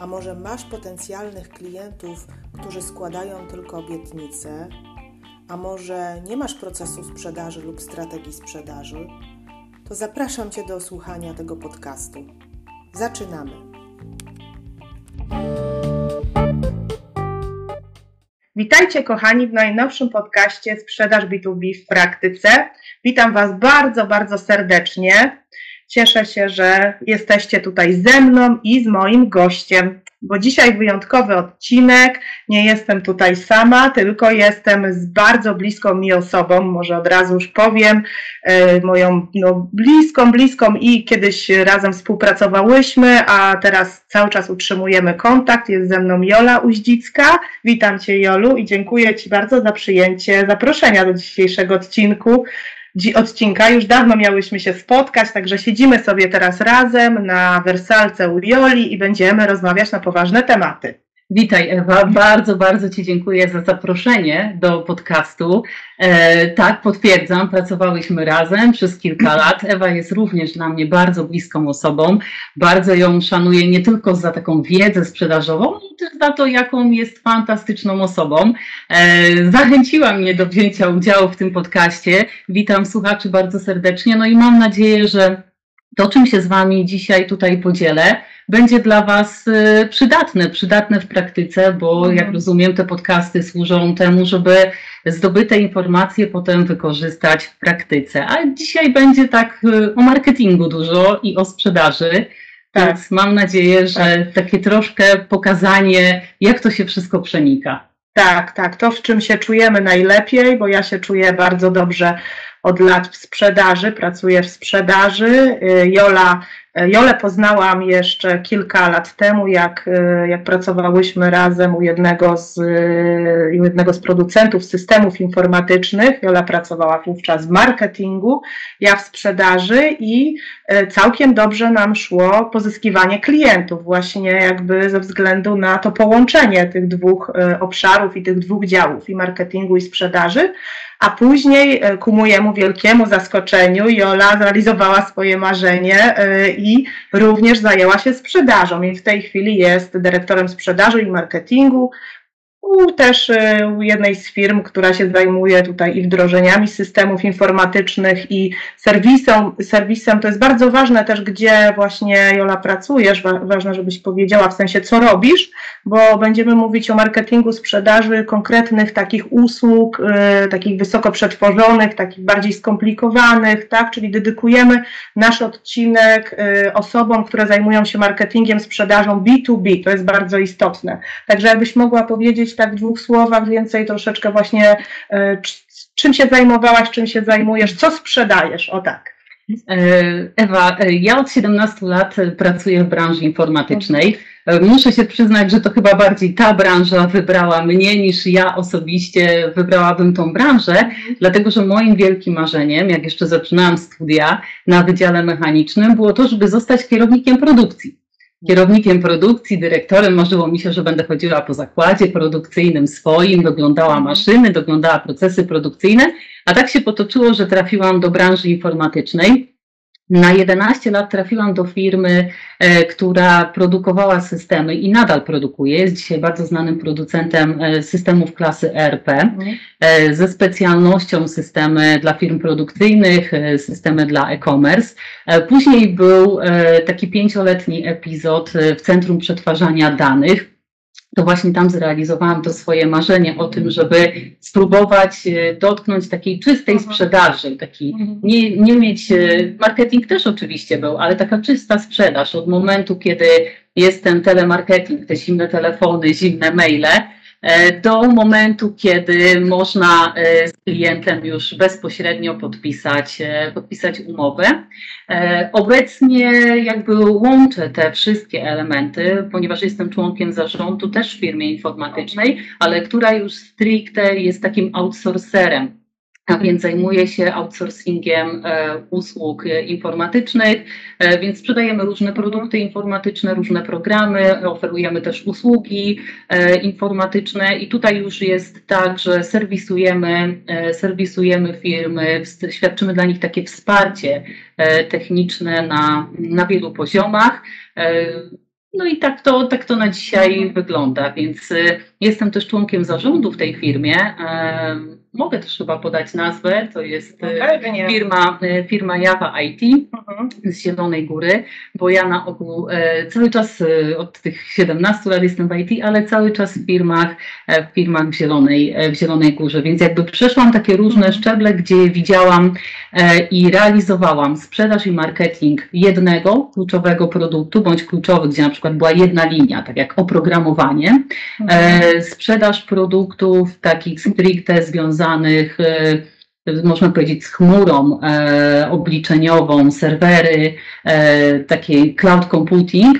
a może masz potencjalnych klientów, którzy składają tylko obietnice, a może nie masz procesu sprzedaży lub strategii sprzedaży, to zapraszam Cię do słuchania tego podcastu. Zaczynamy. Witajcie kochani w najnowszym podcaście Sprzedaż B2B w praktyce. Witam Was bardzo, bardzo serdecznie. Cieszę się, że jesteście tutaj ze mną i z moim gościem, bo dzisiaj wyjątkowy odcinek. Nie jestem tutaj sama, tylko jestem z bardzo bliską mi osobą, może od razu już powiem, e, moją no, bliską, bliską i kiedyś razem współpracowałyśmy, a teraz cały czas utrzymujemy kontakt. Jest ze mną Jola Uździcka. Witam Cię Jolu i dziękuję Ci bardzo za przyjęcie zaproszenia do dzisiejszego odcinku odcinka. Już dawno miałyśmy się spotkać, także siedzimy sobie teraz razem na wersalce u Joli i będziemy rozmawiać na poważne tematy. Witaj Ewa, bardzo, bardzo Ci dziękuję za zaproszenie do podcastu. E, tak, potwierdzam, pracowałyśmy razem przez kilka lat. Ewa jest również dla mnie bardzo bliską osobą. Bardzo ją szanuję nie tylko za taką wiedzę sprzedażową, ale też za to, jaką jest fantastyczną osobą. E, zachęciła mnie do wzięcia udziału w tym podcaście. Witam słuchaczy bardzo serdecznie, no i mam nadzieję, że to, czym się z Wami dzisiaj tutaj podzielę, będzie dla Was y, przydatne, przydatne w praktyce, bo mhm. jak rozumiem, te podcasty służą temu, żeby zdobyte informacje potem wykorzystać w praktyce. A dzisiaj będzie tak y, o marketingu dużo i o sprzedaży. Tak. Więc mam nadzieję, że tak. takie troszkę pokazanie, jak to się wszystko przenika. Tak, tak, to w czym się czujemy najlepiej, bo ja się czuję bardzo dobrze od lat w sprzedaży, pracuję w sprzedaży. Y, Jola Jolę poznałam jeszcze kilka lat temu, jak, e, jak pracowałyśmy razem u jednego z, e, jednego z producentów systemów informatycznych. Jola pracowała wówczas w marketingu, ja w sprzedaży i e, całkiem dobrze nam szło pozyskiwanie klientów, właśnie jakby ze względu na to połączenie tych dwóch obszarów i tych dwóch działów, i marketingu, i sprzedaży. A później ku mojemu wielkiemu zaskoczeniu Jola zrealizowała swoje marzenie i również zajęła się sprzedażą i w tej chwili jest dyrektorem sprzedaży i marketingu też y, jednej z firm, która się zajmuje tutaj i wdrożeniami systemów informatycznych i serwisem, serwisem. To jest bardzo ważne też, gdzie właśnie Jola pracujesz. Ważne, żebyś powiedziała w sensie, co robisz, bo będziemy mówić o marketingu sprzedaży konkretnych takich usług, y, takich wysoko przetworzonych, takich bardziej skomplikowanych, tak? Czyli dedykujemy nasz odcinek y, osobom, które zajmują się marketingiem, sprzedażą B2B. To jest bardzo istotne. Także jakbyś mogła powiedzieć tak w dwóch słowach więcej troszeczkę właśnie e, czym się zajmowałaś, czym się zajmujesz, co sprzedajesz, o tak. E, Ewa, e, ja od 17 lat pracuję w branży informatycznej. Muszę się przyznać, że to chyba bardziej ta branża wybrała mnie niż ja osobiście wybrałabym tą branżę, mhm. dlatego że moim wielkim marzeniem, jak jeszcze zaczynałam studia na Wydziale Mechanicznym, było to, żeby zostać kierownikiem produkcji kierownikiem produkcji, dyrektorem. Marzyło mi się, że będę chodziła po zakładzie produkcyjnym swoim, doglądała mhm. maszyny, doglądała procesy produkcyjne, a tak się potoczyło, że trafiłam do branży informatycznej. Na 11 lat trafiłam do firmy, e, która produkowała systemy i nadal produkuje. Jest dzisiaj bardzo znanym producentem e, systemów klasy mhm. e, ze specjalnością systemy dla firm produkcyjnych, systemy dla e-commerce. Później był taki pięcioletni epizod w Centrum Przetwarzania Danych, to właśnie tam zrealizowałam to swoje marzenie o tym, żeby spróbować e, dotknąć takiej czystej mhm. sprzedaży, taki, mhm. nie, nie mieć, e, marketing też oczywiście był, ale taka czysta sprzedaż od momentu, kiedy jest ten telemarketing, te zimne telefony, zimne maile, do momentu, kiedy można z klientem już bezpośrednio podpisać, podpisać umowę. Obecnie jakby łączę te wszystkie elementy, ponieważ jestem członkiem zarządu też w firmie informatycznej, ale która już stricte jest takim outsourcerem a więc zajmuje się outsourcingiem e, usług informatycznych, e, więc sprzedajemy różne produkty informatyczne, różne programy, oferujemy też usługi e, informatyczne i tutaj już jest tak, że serwisujemy, serwisujemy firmy, świadczymy dla nich takie wsparcie techniczne na, na wielu poziomach. No i tak to, tak to na dzisiaj wygląda, więc jestem też członkiem zarządu w tej firmie mogę też chyba podać nazwę, to jest e, firma, e, firma Java IT mhm. z Zielonej Góry, bo ja na ogół e, cały czas od tych 17 lat jestem w IT, ale cały czas w firmach, w firmach w Zielonej, w Zielonej Górze, więc jakby przeszłam takie różne mhm. szczeble, gdzie widziałam i realizowałam sprzedaż i marketing jednego kluczowego produktu, bądź kluczowy, gdzie na przykład była jedna linia, tak jak oprogramowanie, mhm. sprzedaż produktów takich stricte związanych związanych, e, można powiedzieć, z chmurą e, obliczeniową, serwery, e, takiej cloud computing,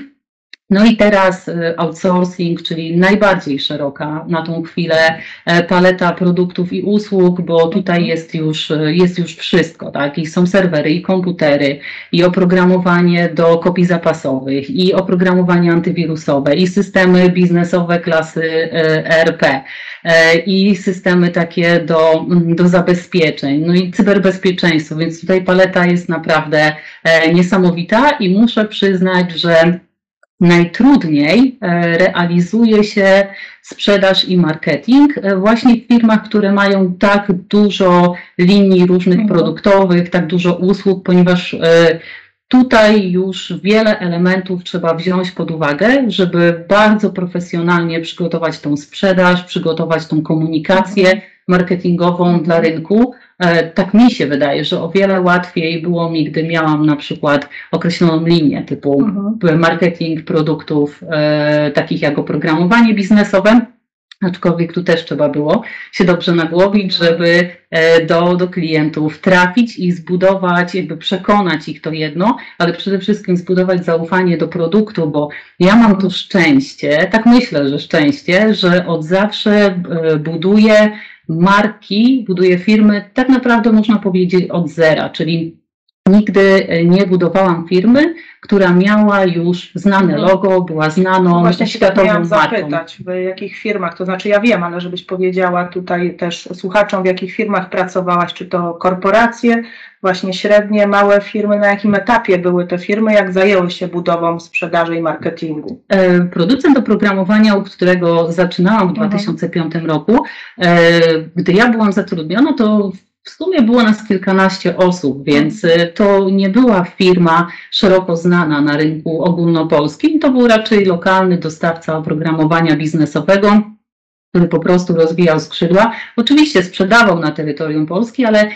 no i teraz e, outsourcing, czyli najbardziej szeroka na tą chwilę e, paleta produktów i usług, bo tutaj jest już, e, jest już wszystko, tak? I są serwery, i komputery, i oprogramowanie do kopii zapasowych, i oprogramowanie antywirusowe, i systemy biznesowe klasy ERP, i systemy takie do, mm, do zabezpieczeń, no i cyberbezpieczeństwo, więc tutaj paleta jest naprawdę niesamowita i muszę przyznać, że najtrudniej e, realizuje się sprzedaż i marketing e, właśnie w firmach, które mają tak dużo linii różnych mhm. produktowych, tak dużo usług, ponieważ e, tutaj już wiele elementów trzeba wziąć pod uwagę, żeby bardzo profesjonalnie przygotować tą sprzedaż, przygotować tą komunikację mhm. Marketingową dla rynku, E, tak mi się wydaje, że o wiele łatwiej było mi, gdy miałam na przykład określoną linię typu mhm. marketing produktów e, takich jak oprogramowanie biznesowe, aczkolwiek tu też trzeba było się dobrze nagłowić, żeby e, do, do klientów trafić i zbudować, jakby przekonać ich to jedno, ale przede wszystkim zbudować zaufanie do produktu, bo ja mam tu szczęście, tak myślę, że szczęście, że od zawsze buduję marki, buduje firmy, tak naprawdę można powiedzieć od zera, czyli nigdy nie budowałam firmy, która miała już znane mhm. logo, była znaną no Właśnie światową marką. zapytać, w jakich firmach, to znaczy ja wiem, ale żebyś powiedziała tutaj też słuchaczom, w jakich firmach pracowałaś, czy to korporacje, właśnie średnie, małe firmy, na jakim etapie były te firmy, jak zajęły się budową sprzedaży i marketingu? E, producent oprogramowania, u którego zaczynałam w 2005 mhm. roku, e, gdy ja byłam zatrudniona, to w sumie było nas kilkanaście osób, więc y, to nie była firma szeroko znana na rynku ogólnopolskim. To był raczej lokalny dostawca oprogramowania biznesowego, który po prostu rozwijał skrzydła. Oczywiście sprzedawał na terytorium Polski, ale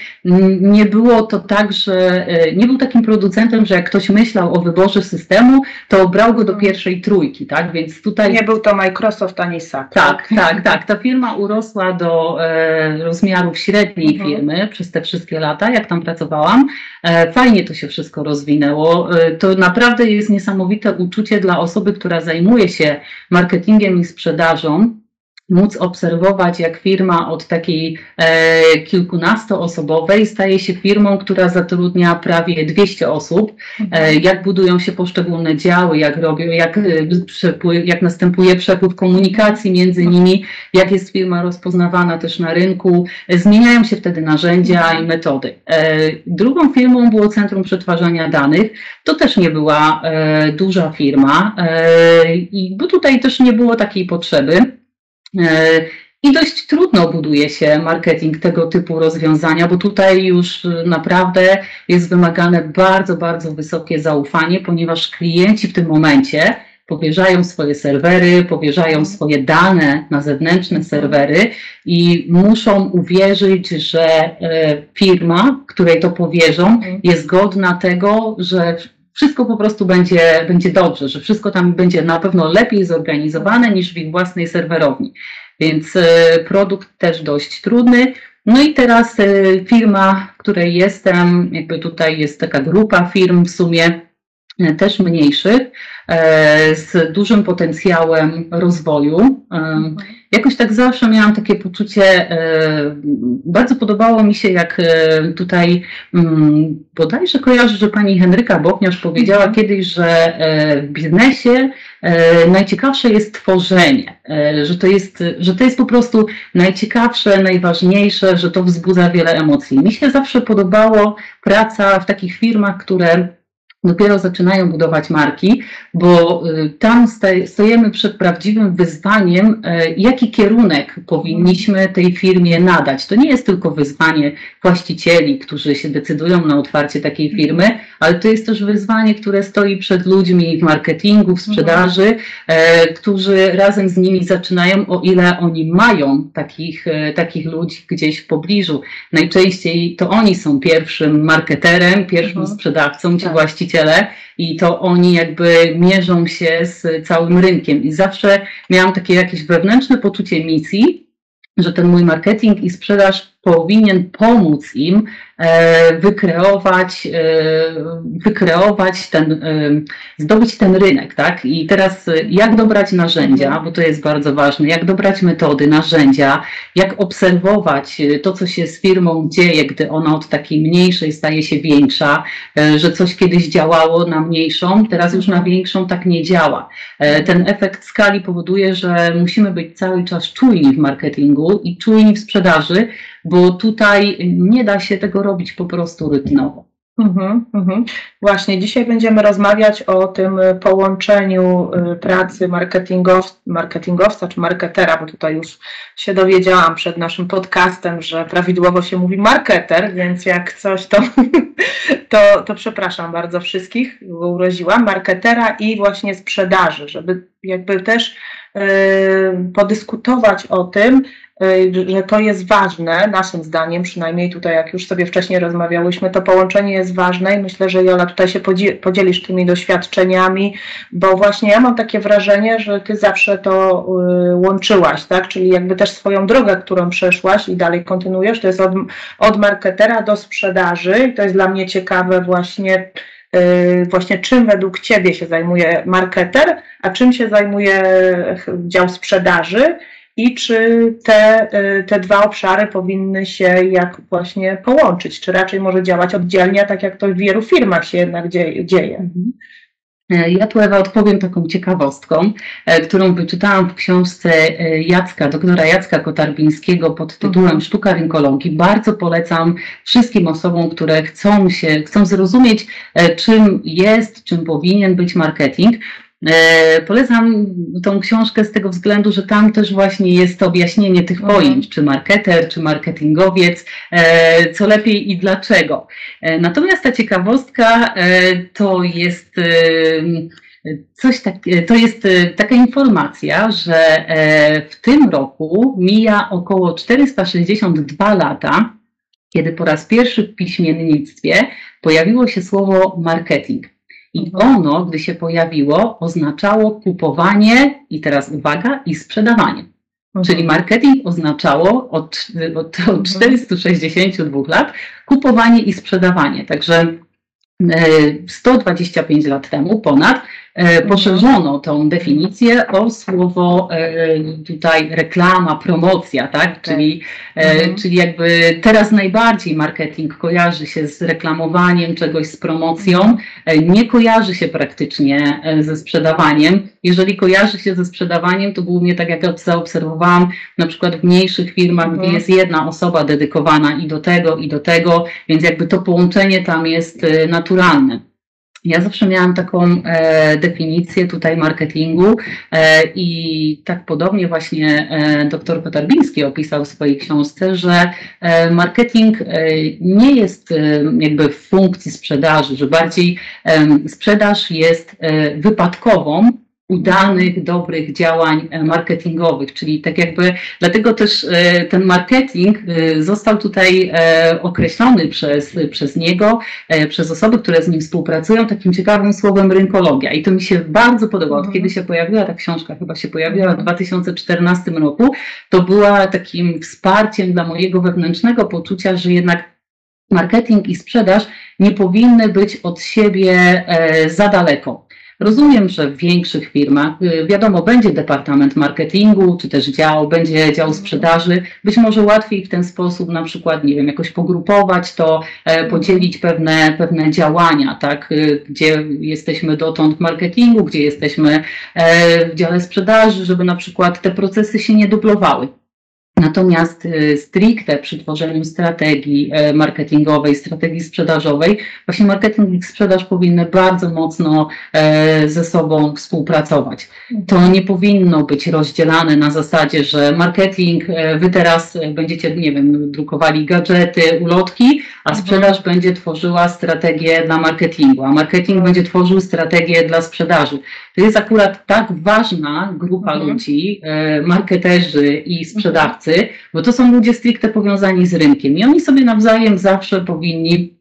nie było to tak, że e, nie był takim producentem, że jak ktoś myślał o wyborze systemu, to brał go do mhm. pierwszej trójki, tak? Więc tutaj. Nie był to Microsoft ani SAP. Tak, tak, tak. Ta firma urosła do e, rozmiarów średniej mhm. firmy przez te wszystkie lata, jak tam pracowałam. E, fajnie to się wszystko rozwinęło. E, to naprawdę jest niesamowite uczucie dla osoby, która zajmuje się marketingiem i sprzedażą móc obserwować, jak firma od takiej e, kilkunastoosobowej staje się firmą, która zatrudnia prawie 200 osób, e, mhm. jak budują się poszczególne działy, jak robią, jak, e, jak następuje przepływ komunikacji między mhm. nimi, jak jest firma rozpoznawana też na rynku. Zmieniają się wtedy narzędzia i mhm. metody. E, drugą firmą było Centrum Przetwarzania Danych. To też nie była e, duża firma, e, i, bo tutaj też nie było takiej potrzeby. E, I dość trudno buduje się marketing tego typu rozwiązania, bo tutaj już naprawdę jest wymagane bardzo, bardzo wysokie zaufanie, ponieważ klienci w tym momencie powierzają swoje serwery, powierzają swoje dane na zewnętrzne serwery i muszą uwierzyć, że e, firma, której to powierzą, mhm. jest godna tego, że wszystko po prostu będzie, będzie dobrze, że wszystko tam będzie na pewno lepiej zorganizowane niż w ich własnej serwerowni. więc produkt też dość trudny. No i teraz firma, w której jestem, jakby tutaj jest taka grupa firm w sumie też mniejszych, z dużym potencjałem rozwoju. Jakoś tak zawsze miałam takie poczucie, e, bardzo podobało mi się, jak e, tutaj mm, bodajże kojarzę, że pani Henryka Bokniarz powiedziała mhm. kiedyś, że e, w biznesie najciekawsze jest tworzenie, że to jest, że to jest po prostu najciekawsze, najważniejsze, że to wzbudza wiele emocji. Mi się zawsze podobało praca w takich firmach, które dopiero zaczynają budować marki, bo y, tam stajemy przed prawdziwym wyzwaniem, y, jaki kierunek powinniśmy tej firmie nadać. To nie jest tylko wyzwanie właścicieli, którzy się decydują na otwarcie takiej firmy, ale to jest też wyzwanie, które stoi przed ludźmi w marketingu, w sprzedaży, e, którzy razem z nimi zaczynają, o ile oni mają takich, e, takich ludzi gdzieś w pobliżu. Najczęściej to oni są pierwszym marketerem, pierwszym mhm. sprzedawcą, ci tak. I to oni jakby mierzą się z całym rynkiem. I zawsze miałam takie jakieś wewnętrzne poczucie misji, że ten mój marketing i sprzedaż powinien pomóc im e, wykreować, e, wykreować ten, e, zdobyć ten rynek, tak? I teraz jak dobrać narzędzia, bo to jest bardzo ważne, jak dobrać metody, narzędzia, jak obserwować to, co się z firmą dzieje, gdy ona od takiej mniejszej staje się większa, że coś kiedyś działało na mniejszą, teraz już na większą tak nie działa. Ten efekt skali powoduje, że musimy być cały czas czujni w marketingu i czujni w sprzedaży, bo tutaj nie da się tego robić po prostu rytmowo. Mhm, mhm. Właśnie, dzisiaj będziemy rozmawiać o tym połączeniu y, pracy marketingow, marketingowca czy marketera, bo tutaj już się dowiedziałam przed naszym podcastem, że prawidłowo się mówi marketer, więc jak coś to, to, to przepraszam bardzo wszystkich, bo uroziłam, marketera i właśnie sprzedaży, żeby jakby też yy, podyskutować o tym, Y, że to jest ważne, naszym zdaniem, przynajmniej tutaj, jak już sobie wcześniej rozmawiałyśmy, to połączenie jest ważne i myślę, że Jola tutaj się podzielisz tymi doświadczeniami, bo właśnie ja mam takie wrażenie, że ty zawsze to y, łączyłaś, tak? Czyli jakby też swoją drogę, którą przeszłaś i dalej kontynuujesz, to jest od, od marketera do sprzedaży i to jest dla mnie ciekawe właśnie y, właśnie czym według Ciebie się zajmuje marketer, a czym się zajmuje dział sprzedaży i czy te, y, te dwa obszary powinny się jak właśnie połączyć, czy raczej może działać oddzielnie, tak jak to w wielu firmach się jednak dzieje. Mhm. E, ja tu Ewa odpowiem taką ciekawostką, e, którą wyczytałam w książce e, Jacka, doktora Jacka Kotarbińskiego pod tytułem mhm. Sztuka rynkologii. Bardzo polecam wszystkim osobom, które chcą się, chcą zrozumieć, czym jest, czym powinien być marketing. E, polecam tą książkę z tego względu, że tam też właśnie jest objaśnienie tych mhm. pojęć, czy marketer, czy marketingowiec, e, co lepiej i dlaczego. E, natomiast ta ciekawostka to jest coś tak, to jest taka informacja, że w tym roku mija około 462 lata, kiedy po raz pierwszy w piśmiennictwie pojawiło się słowo marketing. I ono, gdy się pojawiło, oznaczało kupowanie i teraz uwaga, i sprzedawanie. Mhm. Czyli marketing oznaczało od, od, od 462 mhm. lat kupowanie i sprzedawanie. Także 125 e, lat temu ponad mhm. Poszerzono tą definicję o słowo e, tutaj reklama, promocja, tak? Okay. Czyli, e, mhm. czyli jakby teraz najbardziej marketing kojarzy się z reklamowaniem czegoś, z promocją, nie kojarzy się praktycznie ze sprzedawaniem. Jeżeli kojarzy się ze sprzedawaniem, to głównie tak jak zaobserwowałam, na przykład w mniejszych firmach, mhm. gdzie jest jedna osoba dedykowana i do tego, i do tego, więc jakby to połączenie tam jest naturalne. Ja zawsze miałam taką e, definicję tutaj marketingu e, i tak podobnie właśnie e, dr Kotarbiński opisał w swojej książce, że e, marketing e, nie jest e, jakby w funkcji sprzedaży, że bardziej sprzedaż jest wypadkową udanych, dobrych działań e, marketingowych, czyli tak jakby dlatego też e, ten marketing e, został tutaj określony przez, przez niego, przez osoby, które z nim współpracują, takim ciekawym słowem rynkologia i to mi się bardzo podobało. Od mhm. kiedy się pojawiła ta książka, chyba się pojawiła w 2014 mhm. roku, to była takim wsparciem dla mojego wewnętrznego poczucia, że jednak marketing i sprzedaż nie powinny być od siebie za daleko Rozumiem, że w większych firmach, y, wiadomo, będzie departament marketingu, czy też dział, będzie dział sprzedaży. Być może łatwiej w ten sposób na przykład, nie wiem, jakoś pogrupować to, e, podzielić pewne, pewne działania, tak, y, gdzie jesteśmy dotąd w marketingu, gdzie jesteśmy e, w dziale sprzedaży, żeby na przykład te procesy się nie dublowały. Natomiast y, stricte przy tworzeniu strategii e, marketingowej, strategii sprzedażowej, właśnie marketing i sprzedaż powinny bardzo mocno e, ze sobą współpracować. To nie powinno być rozdzielane na zasadzie, że marketing, e, wy teraz będziecie, nie wiem, drukowali gadżety, ulotki, a mhm. sprzedaż będzie tworzyła strategię dla marketingu, a marketing będzie tworzył strategię dla sprzedaży. To jest akurat tak ważna grupa mhm. ludzi, marketerzy i sprzedawcy, bo to są ludzie stricte powiązani z rynkiem i oni sobie nawzajem zawsze powinni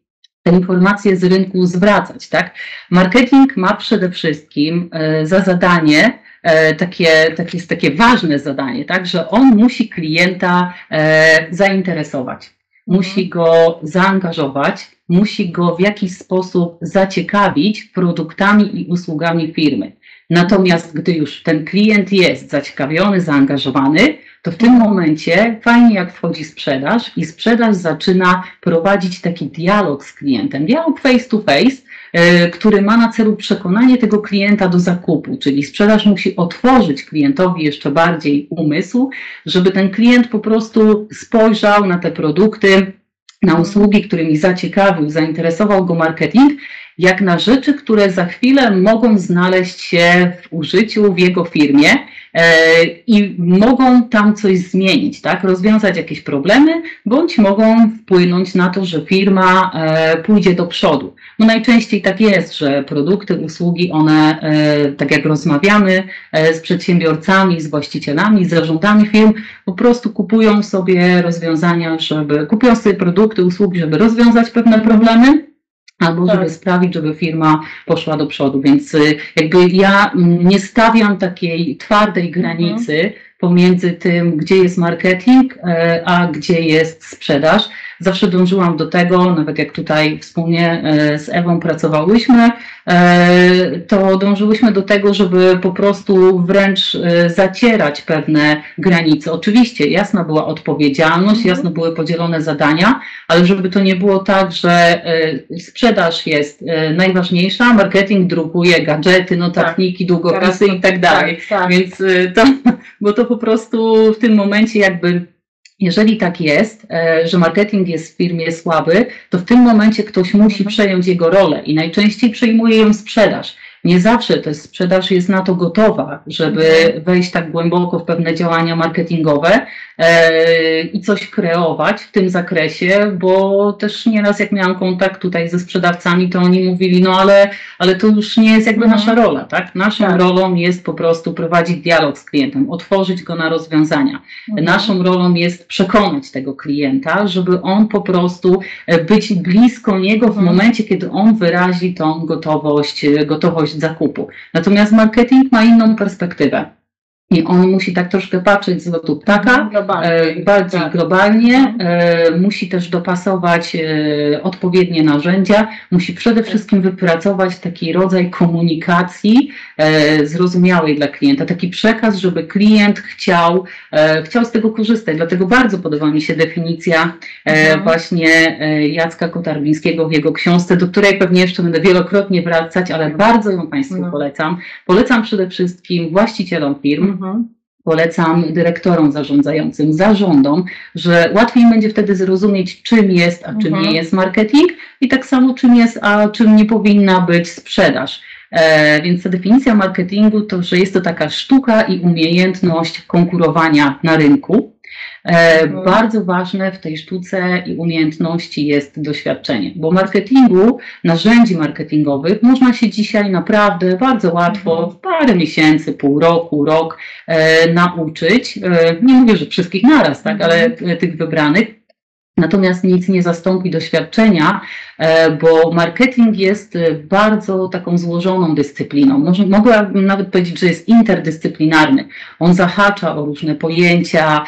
te informacje z rynku zwracać. Tak? Marketing ma przede wszystkim e, za zadanie e, takie, takie, jest takie ważne zadanie, tak, że on musi klienta e, zainteresować, musi mhm. go zaangażować, musi go w jakiś sposób zaciekawić produktami i usługami firmy. Natomiast gdy już ten klient jest zaciekawiony, zaangażowany, to w tym momencie fajnie jak wchodzi sprzedaż i sprzedaż zaczyna prowadzić taki dialog z klientem, dialog face to face, e, który ma na celu przekonanie tego klienta do zakupu, czyli sprzedaż musi otworzyć klientowi jeszcze bardziej umysł, żeby ten klient po prostu spojrzał na te produkty, na usługi, którymi zaciekawił, zainteresował go marketing, jak na rzeczy, które za chwilę mogą znaleźć się w użyciu w jego firmie E, i mogą tam coś zmienić, tak? rozwiązać jakieś problemy, bądź mogą wpłynąć na to, że firma e, pójdzie do przodu. No najczęściej tak jest, że produkty, usługi, one, e, tak jak rozmawiamy z przedsiębiorcami, z właścicielami, z zarządami firm, po prostu kupują sobie rozwiązania, żeby, kupują sobie produkty, usługi, żeby rozwiązać pewne problemy albo tak. żeby sprawić, żeby firma poszła do przodu. Więc y, jakby ja mm, nie stawiam takiej twardej granicy mhm. pomiędzy tym, gdzie jest marketing, e, a gdzie jest sprzedaż. Zawsze dążyłam do tego, nawet jak tutaj wspólnie e, z Ewą pracowałyśmy, e, to dążyłyśmy do tego, żeby po prostu wręcz e, zacierać pewne granice. Oczywiście jasna była odpowiedzialność, mhm. jasno były podzielone zadania, ale żeby to nie było tak, że sprzedaż jest najważniejsza, marketing drukuje gadżety, notatniki, tak. długopisy i tak dalej. Tak, tak. Więc to, bo to po prostu w tym momencie jakby jeżeli tak jest, e, że marketing jest w firmie słaby, to w tym momencie ktoś musi mhm. przejąć jego rolę i najczęściej przejmuje ją sprzedaż nie zawsze ta sprzedaż jest na to gotowa, żeby mhm. wejść tak głęboko w pewne działania marketingowe e, i coś kreować w tym zakresie, bo też nieraz jak miałam kontakt tutaj ze sprzedawcami, to oni mówili, no ale, ale to już nie jest jakby mhm. nasza rola, tak? Naszą tak. rolą jest po prostu prowadzić dialog z klientem, otworzyć go na rozwiązania. Mhm. Naszą rolą jest przekonać tego klienta, żeby on po prostu e, być blisko niego w mhm. momencie, kiedy on wyrazi tą gotowość, gotowość zakupu. Natomiast marketing ma inną perspektywę. I on musi tak troszkę patrzeć z lotu ptaka, mhm, globalnie, e, bardziej tak. globalnie, mhm. e, musi też dopasować e, odpowiednie narzędzia, musi przede tak. wszystkim wypracować taki rodzaj komunikacji zrozumiałej dla klienta, taki przekaz, żeby klient chciał, chciał z tego korzystać. Dlatego bardzo podoba mi się definicja mhm. właśnie Jacka Kotarbińskiego w jego książce, do której pewnie jeszcze będę wielokrotnie wracać, ale bardzo ją Państwu no. polecam. Polecam przede wszystkim właścicielom firm, Mhm. Polecam dyrektorom zarządzającym, zarządom, że łatwiej będzie wtedy zrozumieć, czym jest, a czym mhm. nie jest marketing i tak samo czym jest, a czym nie powinna być sprzedaż. E, więc ta definicja marketingu to, że jest to taka sztuka i umiejętność konkurowania na rynku. Mhm. Bardzo ważne w tej sztuce i umiejętności jest doświadczenie, bo marketingu, narzędzi marketingowych można się dzisiaj naprawdę bardzo łatwo, mhm. w parę miesięcy, pół roku, rok e, nauczyć. E, nie mówię, że wszystkich naraz, tak, ale mhm. tych wybranych. Natomiast nic nie zastąpi doświadczenia, e, bo marketing jest e, bardzo taką złożoną dyscypliną. Może, mogłabym nawet powiedzieć, że jest interdyscyplinarny. On zahacza o różne pojęcia,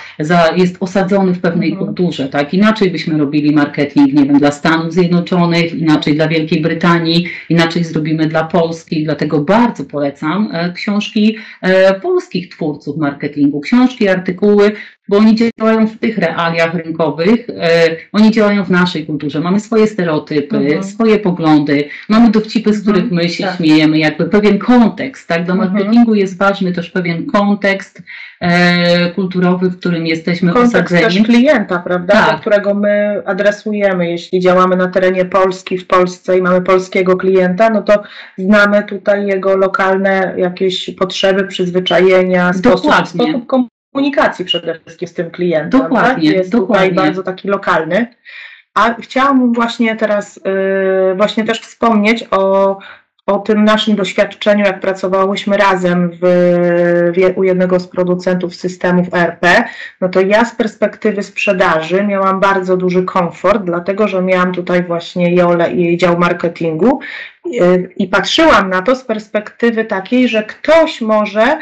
jest osadzony w pewnej mhm. kulturze. Tak? Inaczej byśmy robili marketing, nie wiem, dla Stanów Zjednoczonych, inaczej dla Wielkiej Brytanii, inaczej zrobimy dla Polski. Dlatego bardzo polecam e, książki polskich twórców marketingu, książki, artykuły, bo oni działają w tych realiach rynkowych, e, oni działają w naszej kulturze. Mamy swoje stereotypy, mhm. swoje poglądy, mamy dowcipy, z których my się tak. śmiejemy, jakby pewien kontekst, tak? Do mhm. marketingu jest ważny też pewien kontekst e, kulturowy, w którym jesteśmy kontekst osadzeni. też klienta, prawda? Tak. Do którego my adresujemy. Jeśli działamy na terenie Polski, w Polsce i mamy polskiego klienta, no to znamy tutaj jego lokalne jakieś potrzeby, przyzwyczajenia, sposób, sposób komunikacji przede wszystkim z tym klientem. Dokładnie, tak? Jest dokładnie. tutaj bardzo taki lokalny. A chciałam właśnie teraz yy, właśnie też wspomnieć o, o tym naszym doświadczeniu, jak pracowałyśmy razem w, w, u jednego z producentów systemów ERP, no to ja z perspektywy sprzedaży miałam bardzo duży komfort, dlatego że miałam tutaj właśnie Jolę i jej dział marketingu yy, i patrzyłam na to z perspektywy takiej, że ktoś może E,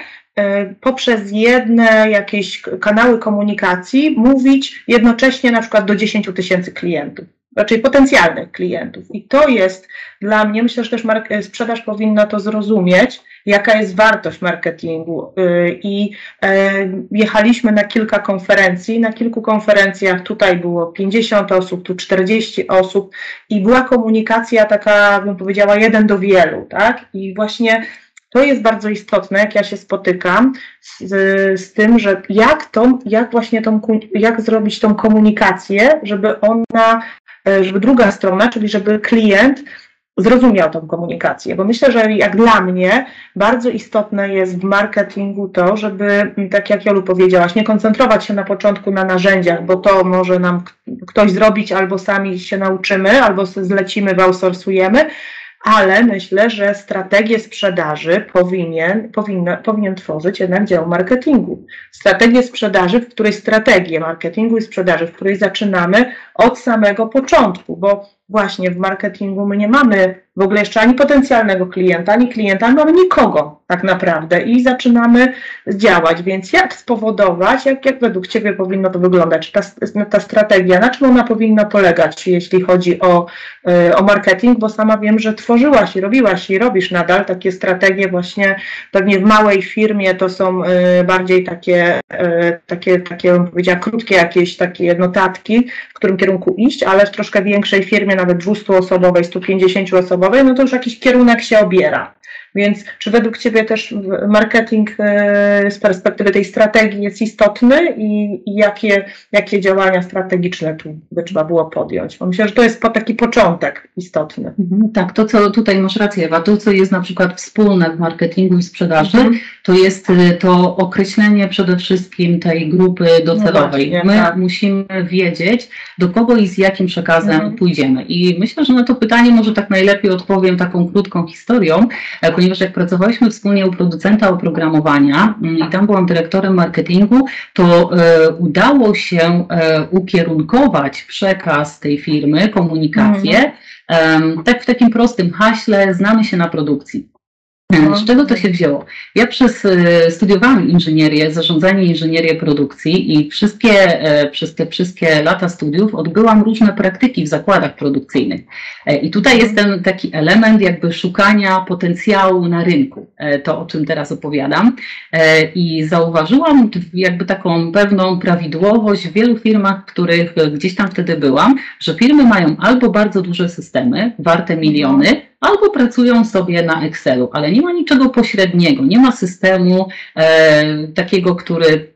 poprzez jedne jakieś kanały komunikacji mówić jednocześnie na przykład do 10 tysięcy klientów, raczej potencjalnych klientów. I to jest dla mnie, myślę, że też e, sprzedaż powinna to zrozumieć, jaka jest wartość marketingu. E, I jechaliśmy na kilka konferencji. Na kilku konferencjach tutaj było 50 osób, tu 40 osób i była komunikacja taka, bym powiedziała, jeden do wielu, tak? I właśnie to jest bardzo istotne, jak ja się spotykam z, z tym, że jak, tą, jak właśnie tą, jak zrobić tą komunikację, żeby ona, e, żeby druga strona, czyli żeby klient zrozumiał tą komunikację, bo myślę, że jak dla mnie bardzo istotne jest w marketingu to, żeby, tak jak Jolu powiedziałaś, nie koncentrować się na początku na narzędziach, bo to może nam ktoś zrobić, albo sami się nauczymy, albo zlecimy, outsourcujemy, ale myślę, że strategię sprzedaży powinien, powinna, powinien tworzyć jednak dział marketingu. Strategię sprzedaży, w której strategię marketingu i sprzedaży, w której zaczynamy od samego początku, bo właśnie w marketingu my nie mamy w ogóle jeszcze ani potencjalnego klienta, ani klienta, mamy nikogo tak naprawdę i zaczynamy działać. Więc jak spowodować, jak, jak według Ciebie powinno to wyglądać? Ta, ta strategia, na czym ona powinna polegać, jeśli chodzi o, e, o marketing? Bo sama wiem, że tworzyłaś i robiłaś i robisz nadal takie strategie właśnie pewnie w małej firmie to są e, bardziej takie, e, takie, takie bym powiedziała, krótkie jakieś takie notatki, w którym kierunku iść, ale w troszkę większej firmie, nawet 200-osobowej, 150-osobowej, no to już jakiś kierunek się obiera. Więc czy według Ciebie też marketing e, z perspektywy tej strategii jest istotny i, jakie, jakie działania strategiczne tu by trzeba było podjąć? Bo myślę, że to jest taki początek istotny. Mhm, tak, to co tutaj masz rację, Ewa, to co jest na przykład wspólne w marketingu i sprzedaży, mhm. to jest e, to określenie przede wszystkim tej grupy docelowej. No właśnie, My tak. musimy wiedzieć, do kogo i z jakim przekazem mhm. pójdziemy. I myślę, że na to pytanie może tak najlepiej odpowiem taką krótką historią, e, ponieważ jak pracowaliśmy wspólnie u producenta oprogramowania mm, i tam byłam dyrektorem marketingu, to e, udało się e, ukierunkować przekaz tej firmy, komunikację, mhm. tak w takim prostym haśle, znamy się na produkcji. Mhm. Z czego to się wzięło? Ja przez e, studiowałam inżynierię, zarządzanie inżynierię produkcji i wszystkie, e, przez te wszystkie lata studiów odbyłam różne praktyki w zakładach produkcyjnych. E, I tutaj jest ten taki element jakby szukania potencjału na rynku, to o czym teraz opowiadam. I zauważyłam jakby taką pewną prawidłowość w wielu firmach, w których gdzieś tam wtedy byłam, że firmy mają albo bardzo duże systemy, warte miliony, albo pracują sobie na Excelu, ale nie ma niczego pośredniego, nie ma systemu e, takiego, który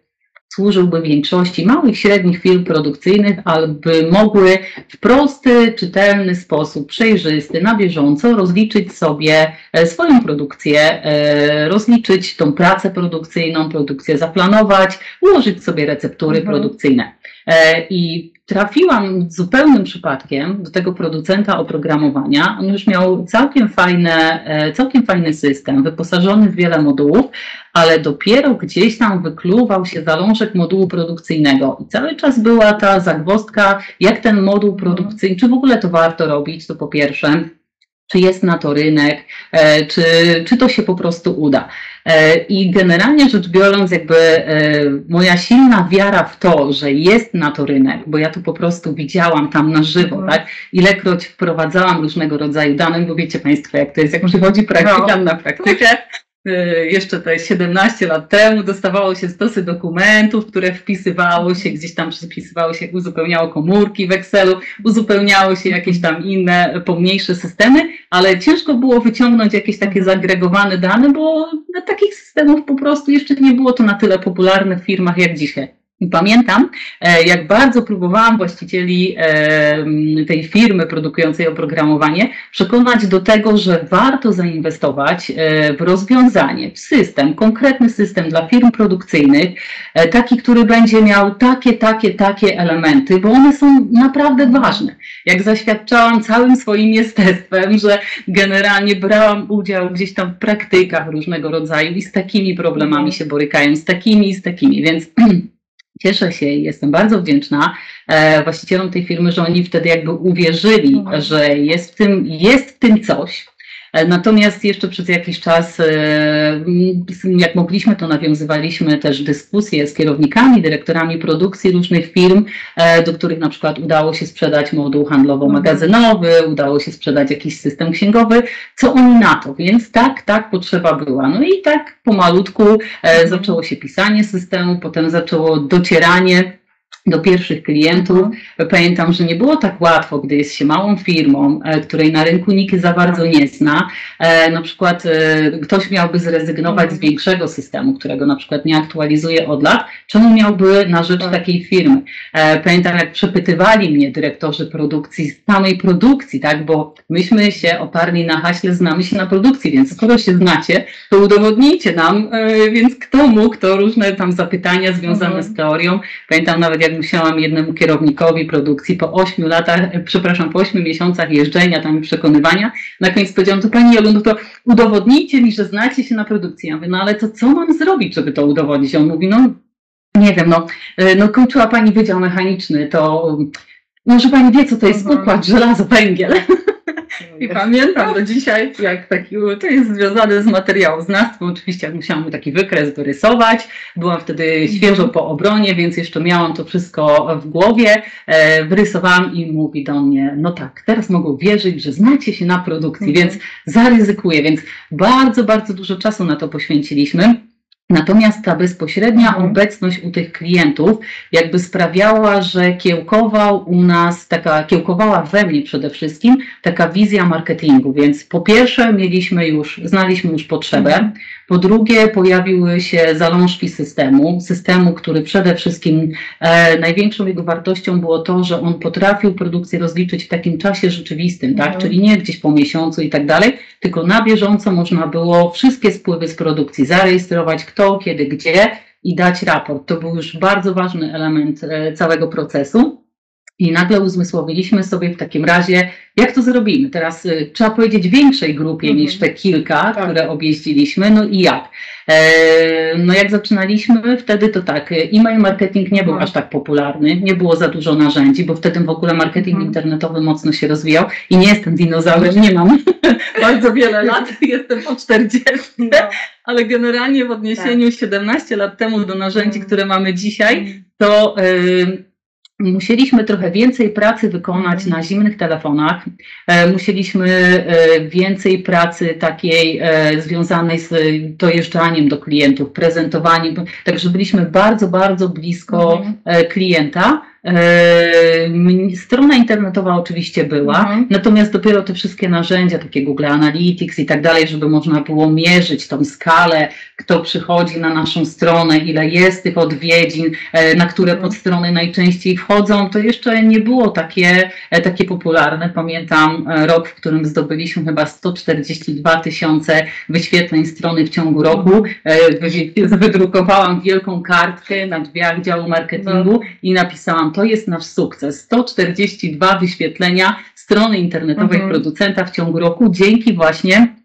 służyłby większości małych, średnich firm produkcyjnych, aby mogły w prosty, czytelny sposób, przejrzysty, na bieżąco rozliczyć sobie e, swoją produkcję, e, rozliczyć tą pracę produkcyjną, produkcję zaplanować, ułożyć sobie receptury mhm. produkcyjne. E, I trafiłam zupełnym przypadkiem do tego producenta oprogramowania. On już miał całkiem, fajne, e, całkiem fajny system, wyposażony w wiele modułów, ale dopiero gdzieś tam wykluwał się zalążek modułu produkcyjnego. I cały czas była ta zagwozdka, jak ten moduł produkcyjny, czy w ogóle to warto robić, to po pierwsze czy jest na to rynek, e, czy, czy to się po prostu uda. E, I generalnie rzecz biorąc, jakby e, moja silna wiara w to, że jest na to rynek, bo ja to po prostu widziałam tam na żywo, mhm. tak? Ilekroć wprowadzałam różnego rodzaju dane, bo wiecie Państwo, jak to jest, jak przychodzi praktyka no. na praktykę, jeszcze to jest 17 lat temu, dostawało się stosy dokumentów, które wpisywało się, gdzieś tam przypisywało się, uzupełniało komórki w Excelu, uzupełniało się jakieś tam inne, pomniejsze systemy, ale ciężko było wyciągnąć jakieś takie zagregowane dane, bo takich systemów po prostu jeszcze nie było to na tyle popularne w firmach jak dzisiaj. I pamiętam, e, jak bardzo próbowałam właścicieli e, tej firmy produkującej oprogramowanie przekonać do tego, że warto zainwestować e, w rozwiązanie, w system, konkretny system dla firm produkcyjnych, taki, który będzie miał takie, takie, takie elementy, bo one są naprawdę ważne. Jak zaświadczałam całym swoim jestestwem, że generalnie brałam udział gdzieś tam w praktykach różnego rodzaju i z takimi problemami się borykają, z takimi i z takimi, więc Cieszę się i jestem bardzo wdzięczna e, właścicielom tej firmy, że oni wtedy jakby uwierzyli, mhm. że jest w tym, jest w tym coś, natomiast jeszcze przez jakiś czas, e, jak mogliśmy, to nawiązywaliśmy też dyskusje z kierownikami, dyrektorami produkcji różnych firm, e, do których na przykład udało się sprzedać moduł handlowo-magazynowy, udało się sprzedać jakiś system księgowy, co oni na to, więc tak, tak, potrzeba była. No i tak pomalutku zaczęło się pisanie systemu, potem zaczęło docieranie do pierwszych klientów. Mhm. Pamiętam, że nie było tak łatwo, gdy jest się małą firmą, e, której na rynku nikt za bardzo nie zna. E, na przykład e, ktoś miałby zrezygnować z mhm. większego systemu, którego na przykład nie aktualizuje od lat. Czemu miałby na rzecz tak. takiej firmy? Pamiętam, jak przepytywali mnie dyrektorzy produkcji z samej produkcji, tak, bo myśmy się oparli na haśle znamy się na produkcji, więc skoro się znacie, to udowodnijcie nam, więc kto mógł, to różne tam zapytania związane mhm. z teorią. Pamiętam nawet, jak musiałam jednemu kierownikowi produkcji po ośmiu latach, przepraszam, po ośmiu miesiącach jeżdżenia tam i przekonywania, na koniec powiedziałam, to Pani Jolu, no to udowodnijcie mi, że znacie się na produkcji. Ja mówię, no ale to co mam zrobić, żeby to udowodnić? On mówi, no nie wiem, no, no kończyła Pani Wydział Mechaniczny, to może Pani wie, co to jest mhm. układ żelazo, węgiel. I pamiętam do dzisiaj, jak taki, to jest związane z materiałoznawstwem, oczywiście jak musiałam taki wykres wyrysować, byłam wtedy świeżo po obronie, więc jeszcze miałam to wszystko w głowie, e, wyrysowałam i mówi do mnie, no tak, teraz mogą wierzyć, że znacie się na produkcji, mhm. więc zaryzykuję, więc bardzo, bardzo dużo czasu na to poświęciliśmy. Natomiast ta bezpośrednia mhm. obecność u tych klientów jakby sprawiała, że kiełkował u nas, taka kiełkowała we mnie przede wszystkim taka wizja marketingu. Więc po pierwsze mieliśmy już, znaliśmy już potrzebę, mhm. Po drugie pojawiły się zalążki systemu, systemu, który przede wszystkim e, największą jego wartością było to, że on potrafił produkcję rozliczyć w takim czasie rzeczywistym, tak? Mhm. czyli nie gdzieś po miesiącu i tak dalej, tylko na bieżąco można było wszystkie spływy z produkcji zarejestrować, kto, kiedy, gdzie i dać raport. To był już bardzo ważny element e, całego procesu. I nagle uzmysłowiliśmy sobie w takim razie, jak to zrobimy. Teraz y, trzeba powiedzieć większej grupie -hmm. niż te kilka, tak. które objeździliśmy. No i jak? E, no jak zaczynaliśmy wtedy, to tak, e-mail marketing nie był mhm. aż tak popularny, nie było za dużo narzędzi, bo wtedy w ogóle marketing mhm. internetowy mocno się rozwijał i nie jestem dinozaurem, nie mam bardzo wiele lat, jestem po 40, no. ale generalnie w odniesieniu tak. 17 lat temu do narzędzi, mhm. które mamy dzisiaj, to Musieliśmy trochę więcej pracy wykonać na zimnych telefonach. E, musieliśmy e, więcej pracy takiej e, związanej z dojeżdżaniem do klientów, prezentowaniem. Także byliśmy bardzo, bardzo blisko mhm. klienta. E, strona internetowa oczywiście była, mhm. natomiast dopiero te wszystkie narzędzia, takie Google Analytics i tak dalej, żeby można było mierzyć tą skalę, kto przychodzi na naszą stronę, ile jest tych odwiedzin, e, na które mhm. podstrony najczęściej wchodzą, to jeszcze nie było takie, e, takie popularne. Pamiętam rok, w którym zdobyliśmy chyba 142 tysiące wyświetleń strony w ciągu roku. Wydrukowałam wielką kartkę na drzwiach działu marketingu no. i napisałam to jest nasz sukces. 142 wyświetlenia strony internetowej mhm. producenta w ciągu roku dzięki właśnie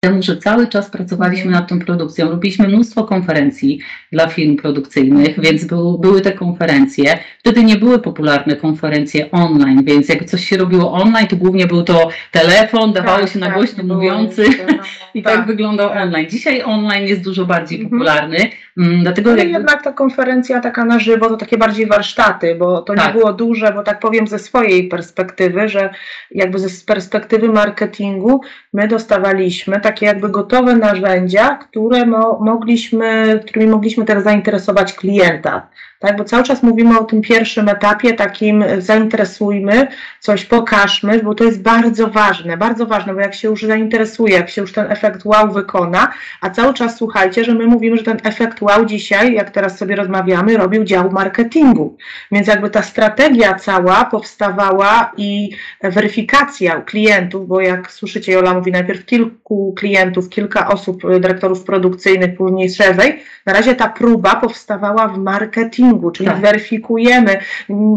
temu, że cały czas pracowaliśmy nad tą produkcją. Robiliśmy mnóstwo konferencji dla firm produkcyjnych, więc był, były te konferencje. Wtedy nie były popularne konferencje online, więc jak coś się robiło online, to głównie był to telefon, dawało tak, się na tak, głośno mówiący i tak, tak wyglądał tak. online. Dzisiaj online jest dużo bardziej mhm. popularny. Mm, dlatego Ale jakby... jednak ta konferencja taka na żywo to takie bardziej warsztaty, bo to nie tak. było duże, bo tak powiem ze swojej perspektywy, że jakby z perspektywy marketingu my dostawaliśmy takie jakby gotowe narzędzia, które mo mogliśmy, którymi mogliśmy teraz zainteresować klienta tak? Bo cały czas mówimy o tym pierwszym etapie, takim zainteresujmy, coś pokażmy, bo to jest bardzo ważne, bardzo ważne, bo jak się już zainteresuje, jak się już ten efekt wow wykona, a cały czas słuchajcie, że my mówimy, że ten efekt wow dzisiaj, jak teraz sobie rozmawiamy, robił dział marketingu. Więc jakby ta strategia cała powstawała i weryfikacja klientów, bo jak słyszycie, Jola mówi najpierw kilku klientów, kilka osób, dyrektorów produkcyjnych, później szerzej, na razie ta próba powstawała w marketingu, czyli tak. weryfikujemy,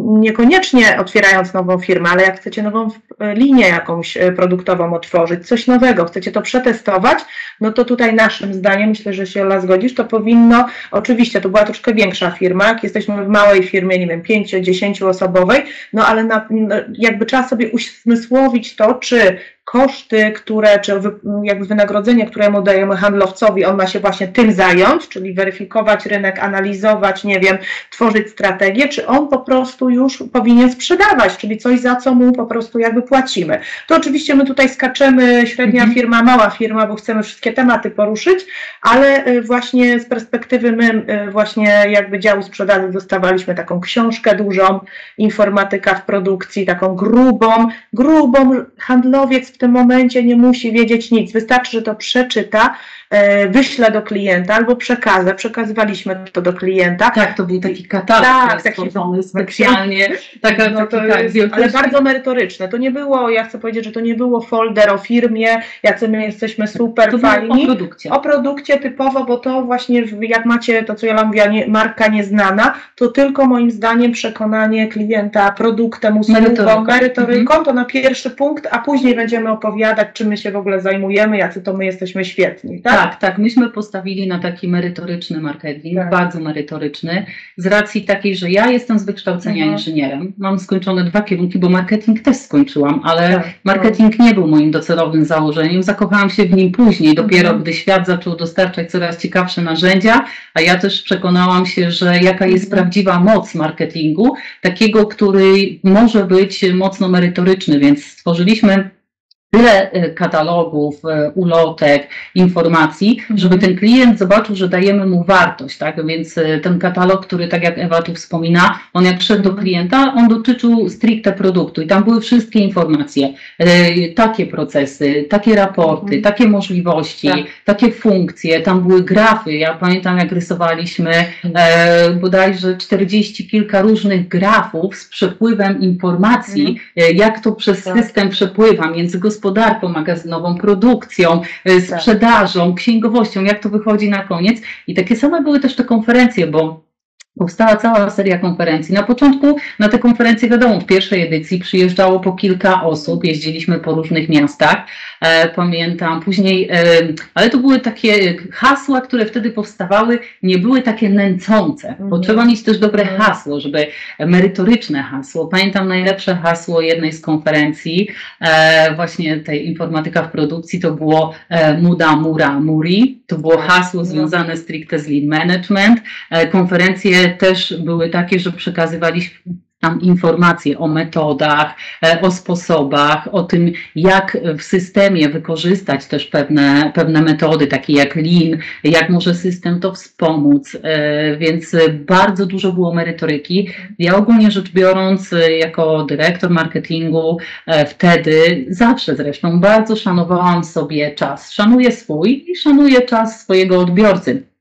niekoniecznie otwierając nową firmę, ale jak chcecie nową linię jakąś e, produktową otworzyć, coś nowego, chcecie to przetestować, no to tutaj naszym zdaniem, myślę, że się Ola zgodzisz, to powinno, oczywiście to była troszkę większa firma, jak jesteśmy w małej firmie, nie wiem, 5-10 osobowej, no ale na, jakby trzeba sobie uzmysłowić to, czy koszty, które, czy jakby wynagrodzenie, któremu dajemy handlowcowi, on ma się właśnie tym zająć, czyli weryfikować rynek, analizować, nie wiem, tworzyć strategię, czy on po prostu już powinien sprzedawać, czyli coś, za co mu po prostu jakby płacimy. To oczywiście my tutaj skaczemy, średnia mhm. firma, mała firma, bo chcemy wszystkie tematy poruszyć, ale y, właśnie z perspektywy my y, właśnie jakby działu sprzedaży dostawaliśmy taką książkę dużą, informatyka w produkcji, taką grubą, grubą, handlowiec w tym momencie nie musi wiedzieć nic, wystarczy, że to przeczyta, wyślę do klienta albo przekazę, przekazywaliśmy to do klienta. Tak, to był taki katalog tak, taki stworzony specjalnie. Taka, no to jest, ale bardzo merytoryczne. To nie było, ja chcę powiedzieć, że to nie było folder o firmie, jacy my jesteśmy super to fajni. O produkcie. O produkcie typowo, bo to właśnie jak macie to, co ja mówiła, nie, marka nieznana, to tylko moim zdaniem przekonanie klienta produktem, usługą, merytoryką, merytoryką mhm. to na pierwszy punkt, a później będziemy opowiadać, czym my się w ogóle zajmujemy, jacy to my jesteśmy świetni. Tak? Tak, tak. Myśmy postawili na taki merytoryczny marketing, tak. bardzo merytoryczny, z racji takiej, że ja jestem z wykształcenia mhm. inżynierem. Mam skończone dwa kierunki, bo marketing też skończyłam, ale tak, marketing nie był moim docelowym założeniem. Zakochałam się w nim później, dopiero mhm. gdy świat zaczął dostarczać coraz ciekawsze narzędzia, a ja też przekonałam się, że jaka jest mhm. prawdziwa moc marketingu, takiego, który może być mocno merytoryczny, więc stworzyliśmy tyle e, katalogów, e, ulotek, informacji, mhm. żeby ten klient zobaczył, że dajemy mu wartość, tak? Więc e, ten katalog, który tak jak Ewa tu wspomina, on jak wszedł do mhm. klienta, on dotyczył stricte produktu i tam były wszystkie informacje, takie procesy, takie raporty, mhm. takie możliwości, tak. takie funkcje, tam były grafy. Ja pamiętam, jak rysowaliśmy e, bodajże 40 kilka różnych grafów z przepływem informacji, jak to przez tak. system przepływa między gospodarką gospodarką magazynową, produkcją, y, tak. sprzedażą, księgowością, jak to wychodzi na koniec. I takie same były też te konferencje, bo Powstała cała seria konferencji. Na początku na te konferencje, wiadomo, w pierwszej edycji przyjeżdżało po kilka osób, jeździliśmy po różnych miastach, pamiętam. Później, e, ale to były takie hasła, które wtedy powstawały, nie były takie nęcące, bo mhm. trzeba mieć też dobre mhm. hasło, żeby merytoryczne hasło. Pamiętam najlepsze hasło jednej z konferencji, e, właśnie tej informatyka w produkcji, to było e, Muda Mura Muri. To było tak. hasło związane stricte z lean management. E, konferencje też były takie, że przekazywaliśmy tam informacje o metodach, e, o sposobach, o tym, jak w systemie wykorzystać też pewne, pewne metody, takie jak Lean, jak może system to wspomóc, e, więc bardzo dużo było merytoryki. Ja ogólnie rzecz biorąc, e, jako dyrektor marketingu, wtedy zawsze zresztą bardzo szanowałam sobie czas. Szanuję swój i szanuję czas swojego odbiorcy.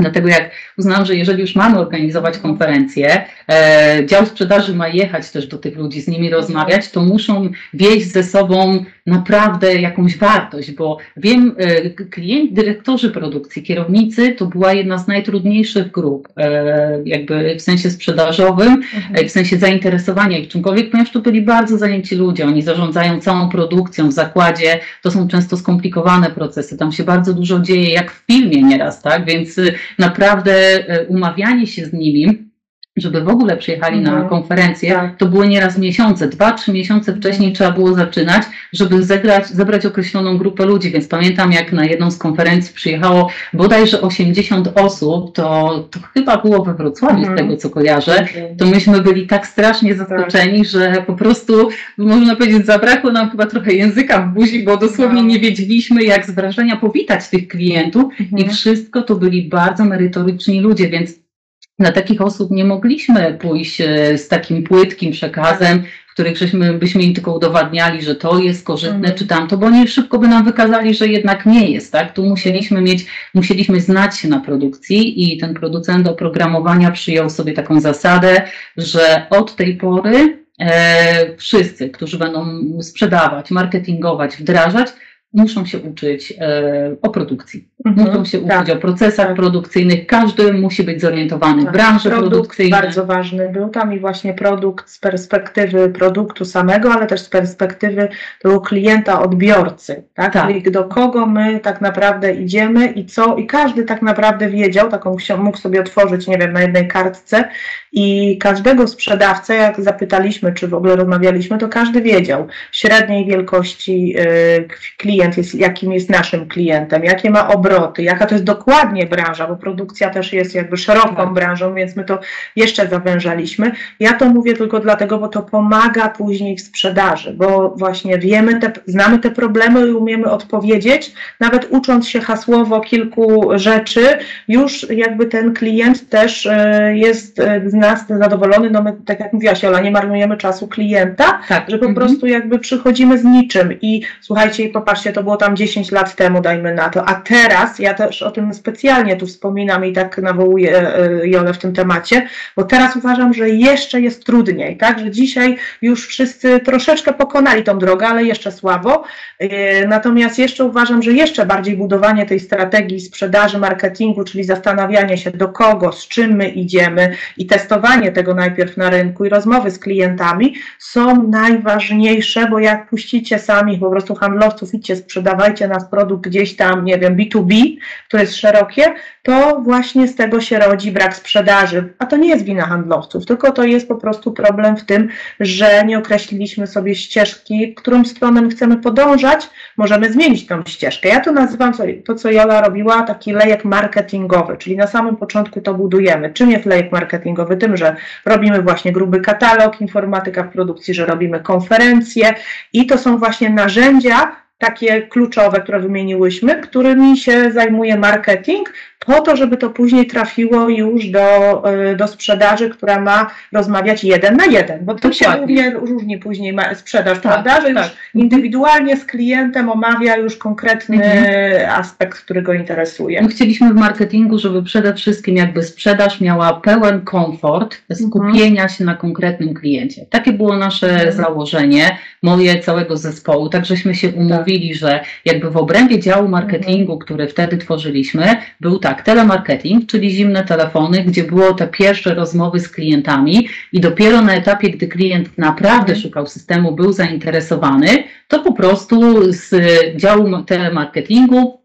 Dlatego jak uznałam, że jeżeli już mamy organizować konferencję, e, dział sprzedaży ma jechać też do tych ludzi, z nimi rozmawiać, to muszą wieść ze sobą naprawdę jakąś wartość, bo wiem, e, klienci, dyrektorzy produkcji, kierownicy to była jedna z najtrudniejszych grup, e, jakby w sensie sprzedażowym, mhm. E, w sensie zainteresowania ich czymkolwiek, ponieważ to byli bardzo zajęci ludzie, oni zarządzają całą produkcją w zakładzie, to są często skomplikowane procesy, tam się bardzo dużo dzieje, jak w filmie nieraz, tak, więc naprawdę umawianie się z nimi żeby w ogóle przyjechali na mhm. konferencję, tak. to były nieraz miesiące, dwa, trzy miesiące wcześniej trzeba było zaczynać, żeby zebrać, zebrać określoną grupę ludzi, więc pamiętam jak na jedną z konferencji przyjechało bodajże 80 osób, to, to chyba było we Wrocławiu z mhm. tego co kojarzę, to myśmy byli tak strasznie zaskoczeni, tak. że po prostu można powiedzieć zabrakło nam chyba trochę języka w buzi, bo dosłownie no. nie wiedzieliśmy jak z wrażenia powitać tych klientów i mhm. wszystko to byli bardzo merytoryczni ludzie, więc na takich osób nie mogliśmy pójść e, z takim płytkim przekazem, w których żeśmy, byśmy im tylko udowadniali, że to jest korzystne mhm. czy tamto, bo oni szybko by nam wykazali, że jednak nie jest, tak? Tu musieliśmy mieć, musieliśmy znać się na produkcji i ten producent oprogramowania przyjął sobie taką zasadę, że od tej pory e, wszyscy, którzy będą sprzedawać, marketingować, wdrażać, muszą się uczyć e, o produkcji. Mhm, muszą się tak, uczyć o procesach tak. produkcyjnych. Każdy musi być zorientowany tak. w branży produkt produkcyjnej. bardzo ważny był tam i właśnie produkt z perspektywy produktu samego, ale też z perspektywy tego klienta, odbiorcy. Tak? tak. Czyli do kogo my tak naprawdę idziemy i co, i każdy tak naprawdę wiedział, taką mógł sobie otworzyć, nie wiem, na jednej kartce i każdego sprzedawcę, jak zapytaliśmy, czy w ogóle rozmawialiśmy, to każdy wiedział średniej wielkości y, klient jest, jakim jest naszym klientem, jakie ma obroty, jaka to jest dokładnie branża, bo produkcja też jest jakby szeroką tak. branżą, więc my to jeszcze zawężaliśmy. Ja to mówię tylko dlatego, bo to pomaga później w sprzedaży, bo właśnie wiemy, te, znamy te problemy i umiemy odpowiedzieć, nawet ucząc się hasłowo kilku rzeczy, już jakby ten klient też y, jest z nas zadowolony, no my, tak jak mówiłaś Ola, nie marnujemy czasu klienta, tak. że po mhm. prostu jakby przychodzimy z niczym i słuchajcie, i popatrzcie, to było tam 10 lat temu, dajmy na to, a teraz, ja też o tym specjalnie tu wspominam i tak nawołuję e, Jolę w tym temacie, bo teraz uważam, że jeszcze jest trudniej, tak, że dzisiaj już wszyscy troszeczkę pokonali tą drogę, ale jeszcze słabo, e, natomiast jeszcze uważam, że jeszcze bardziej budowanie tej strategii sprzedaży, marketingu, czyli zastanawianie się do kogo, z czym my idziemy i testowanie tego najpierw na rynku i rozmowy z klientami są najważniejsze, bo jak puścicie sami po prostu handlowców, idźcie, sprzedawajcie nas produkt gdzieś tam, nie wiem, B2B, które jest szerokie, to właśnie z tego się rodzi brak sprzedaży. A to nie jest wina handlowców, tylko to jest po prostu problem w tym, że nie określiliśmy sobie ścieżki, którą stronę chcemy podążać, możemy zmienić tą ścieżkę. Ja to nazywam to, co Jola robiła, taki lejek marketingowy, czyli na samym początku to budujemy. Czym jest lejek marketingowy? Tym, że robimy właśnie gruby katalog, informatyka w produkcji, że robimy konferencje i to są właśnie narzędzia, takie kluczowe, które wymieniłyśmy, którymi się zajmuje marketing, po to, żeby to później trafiło już do, y, do sprzedaży, która ma rozmawiać jeden na jeden, bo to się równie, różni później sprzedaż, tak, prawda, że tak. już indywidualnie z klientem omawia już konkretny mhm. aspekt, który go interesuje. My chcieliśmy w marketingu, żeby przede wszystkim jakby sprzedaż miała pełen komfort skupienia mhm. się na konkretnym kliencie. Takie było nasze mhm. założenie, moje całego zespołu, tak żeśmy się umówili, tak. że jakby w obrębie działu marketingu, mhm. który wtedy tworzyliśmy, był tak, tak, telemarketing, czyli zimne telefony, gdzie było te pierwsze rozmowy z klientami i dopiero na etapie, gdy klient naprawdę szukał systemu, był zainteresowany, to po prostu z działu telemarketingu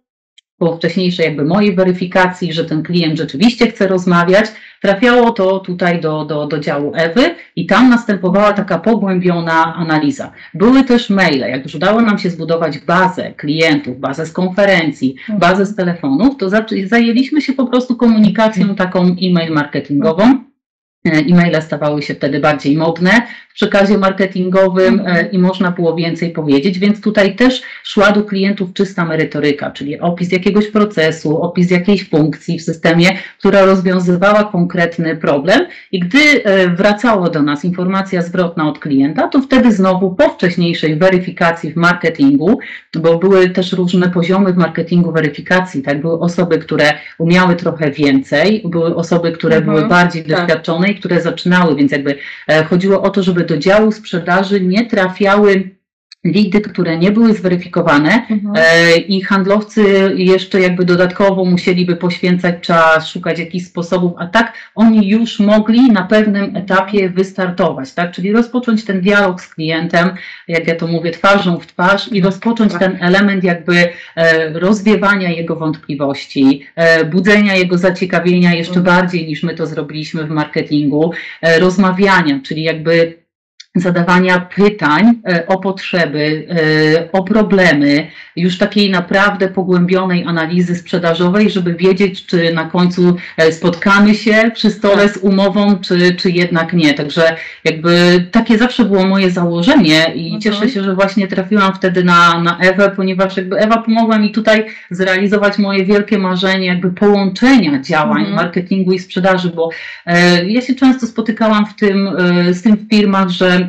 po wcześniejszej jakby mojej weryfikacji, że ten klient rzeczywiście chce rozmawiać, trafiało to tutaj do, do, do działu Ewy i tam następowała taka pogłębiona analiza. Były też maile, jak już udało nam się zbudować bazę klientów, bazę z konferencji, mhm. bazę z telefonów, to zajęliśmy się po prostu komunikacją taką e-mail marketingową E-maile stawały się wtedy bardziej modne w przekazie marketingowym e, i można było więcej powiedzieć, więc tutaj też szła do klientów czysta merytoryka, czyli opis jakiegoś procesu, opis jakiejś funkcji w systemie, która rozwiązywała konkretny problem. I gdy e, wracało do nas informacja zwrotna od klienta, to wtedy znowu po wcześniejszej weryfikacji w marketingu, bo były też różne poziomy w marketingu weryfikacji, tak, były osoby, które umiały trochę więcej, były osoby, które mhm, były bardziej tak. doświadczone które zaczynały, więc jakby e, chodziło o to, żeby do działu sprzedaży nie trafiały lidy, które nie były zweryfikowane mhm. e, i handlowcy jeszcze jakby dodatkowo musieliby poświęcać czas, szukać jakichś sposobów, a tak oni już mogli na pewnym etapie wystartować, tak? Czyli rozpocząć ten dialog z klientem, jak ja to mówię, twarzą w twarz i rozpocząć tak. ten element jakby e, rozwiewania jego wątpliwości, e, budzenia jego zaciekawienia jeszcze mhm. bardziej niż my to zrobiliśmy w marketingu, e, rozmawiania, czyli jakby zadawania pytań e, o potrzeby, e, o problemy, już takiej naprawdę pogłębionej analizy sprzedażowej, żeby wiedzieć, czy na końcu e, spotkamy się przy stole z umową, czy, czy jednak nie. Także jakby takie zawsze było moje założenie i mhm. cieszę się, że właśnie trafiłam wtedy na, na Ewę, ponieważ jakby Ewa pomogła mi tutaj zrealizować moje wielkie marzenie jakby połączenia działań mhm. marketingu i sprzedaży, bo e, ja się często spotykałam w tym, e, z tym w firmach, że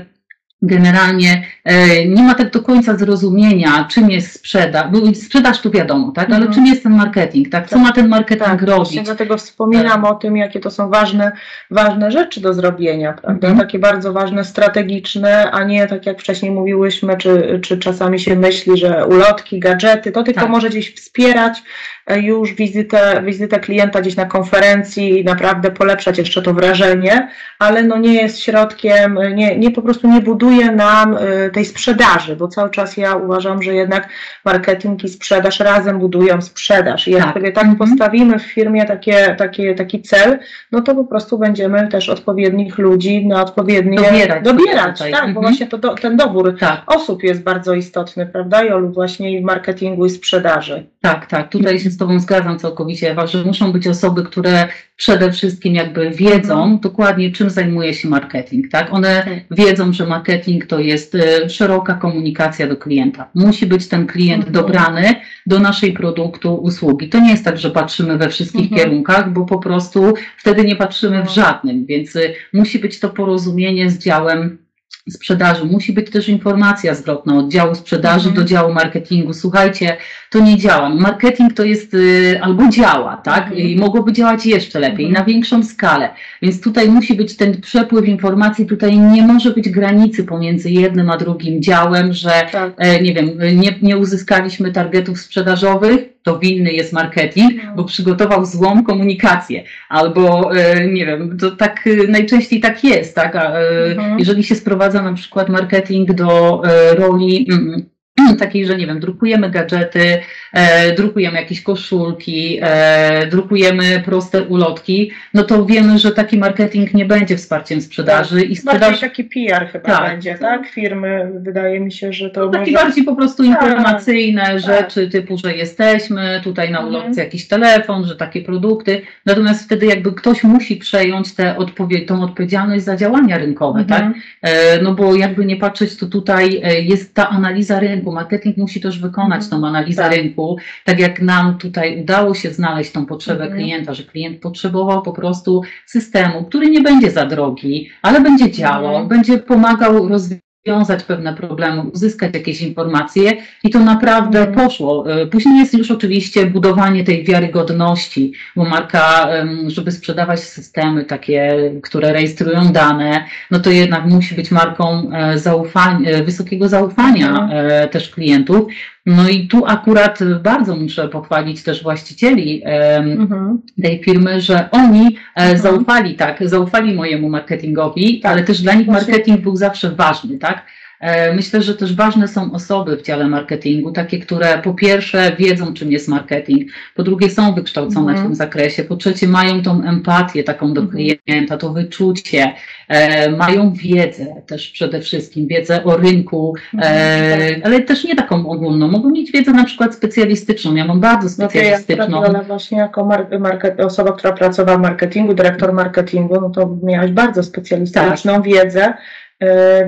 generalnie e, nie ma tak do końca zrozumienia, czym jest sprzedaż. Sprzedaż tu wiadomo, tak? Ale mhm. czym jest ten marketing, tak? Co tak. ma ten marketing tak, robić? Właśnie dlatego wspominam tak. o tym, jakie to są ważne, ważne rzeczy do zrobienia, prawda? Mhm. Takie bardzo ważne, strategiczne, a nie tak jak wcześniej mówiłyśmy, czy, czy czasami się myśli, że ulotki, gadżety, to tylko tak. może gdzieś wspierać już wizytę, wizytę klienta gdzieś na konferencji i naprawdę polepszać jeszcze to wrażenie, ale no nie jest środkiem, nie, nie po prostu nie buduje nam e, tej sprzedaży, bo cały czas ja uważam, że jednak marketing i sprzedaż razem budują sprzedaż. I jak tak. sobie tak mhm. postawimy w firmie takie, takie, taki cel, no to po prostu będziemy też odpowiednich ludzi na odpowiednie dobierać. dobierać tak, mhm. bo właśnie to do, ten dobór tak. osób jest bardzo istotny, prawda, Jolu, właśnie i w marketingu i sprzedaży. Tak, tak. Tutaj się z Tobą zgadzam całkowicie, Ewa, że muszą być osoby, które przede wszystkim jakby wiedzą mhm. dokładnie, czym zajmuje się marketing. Tak? One tak. wiedzą, że marketing to jest e, szeroka komunikacja do klienta. Musi być ten klient mhm. dobrany do naszej produktu, usługi. To nie jest tak, że patrzymy we wszystkich mhm. kierunkach, bo po prostu wtedy nie patrzymy w żadnym, więc e, musi być to porozumienie z działem sprzedaży. Musi być też informacja zwrotna od działu sprzedaży do działu marketingu. Słuchajcie, to nie działa. Marketing to jest y, albo działa, tak? I mogłoby działać jeszcze lepiej, na większą skalę. Więc tutaj musi być ten przepływ informacji, tutaj nie może być granicy pomiędzy jednym a drugim działem, że tak. e, nie wiem, nie, nie uzyskaliśmy targetów sprzedażowych, to winny jest marketing, bo no. przygotował złą komunikację. Albo, e, nie wiem, to tak e, najczęściej tak jest, tak? Mhm. Jeżeli się sprowadza na przykład marketing do roli mm, takiej, że nie wiem, drukujemy gadżety, e, drukujemy jakieś koszulki, e, drukujemy proste ulotki, no to wiemy, że taki marketing nie będzie wsparciem sprzedaży i sprzedaż... Bardziej taki PR chyba tak, będzie, tak? Firmy, wydaje mi się, że to no, może... bardziej po prostu tak. informacyjne tak, rzeczy, typu, że jesteśmy, tutaj na ulotce mhm. jakiś telefon, że takie produkty, natomiast wtedy jakby ktoś musi przejąć tę odpowie tą odpowiedzialność za działania rynkowe, tak? mhm. tak? E, no bo jakby nie patrzeć, to tutaj e, jest ta analiza rynku, marketing musi też wykonać mhm. tą analizę tak. rynku, tak jak nam tutaj udało się znaleźć tą potrzebę mhm. klienta, że klient potrzebował po prostu systemu, który nie będzie za drogi, ale będzie działał, mhm. będzie pomagał rozwijać rozwiązać pewne problemy, uzyskać jakieś informacje i to naprawdę poszło. E, później jest już oczywiście budowanie tej wiarygodności, bo marka, żeby sprzedawać systemy takie, które rejestrują dane, no to jednak musi być marką e, zaufania, e, wysokiego zaufania mm. też klientów. No i tu akurat bardzo muszę pochwalić też właścicieli mhm. tej firmy, że oni mhm. zaufali, tak, zaufali mojemu marketingowi, ale też dla nich marketing był zawsze ważny, tak? E, myślę, że też ważne są osoby w dziale marketingu, takie, które po pierwsze wiedzą, czym jest marketing, po drugie są wykształcone w tym zakresie, po trzecie mają tą empatię taką do mhm. klienta, to wyczucie, e, mają wiedzę też przede wszystkim, wiedzę o rynku, e, ale też nie taką ogólną. Mogą mieć wiedzę na przykład specjalistyczną. Ja mam bardzo specjalistyczną. No ja właśnie jako market, osoba, która pracowała w marketingu, dyrektor marketingu, no to miałaś bardzo specjalistyczną tak. wiedzę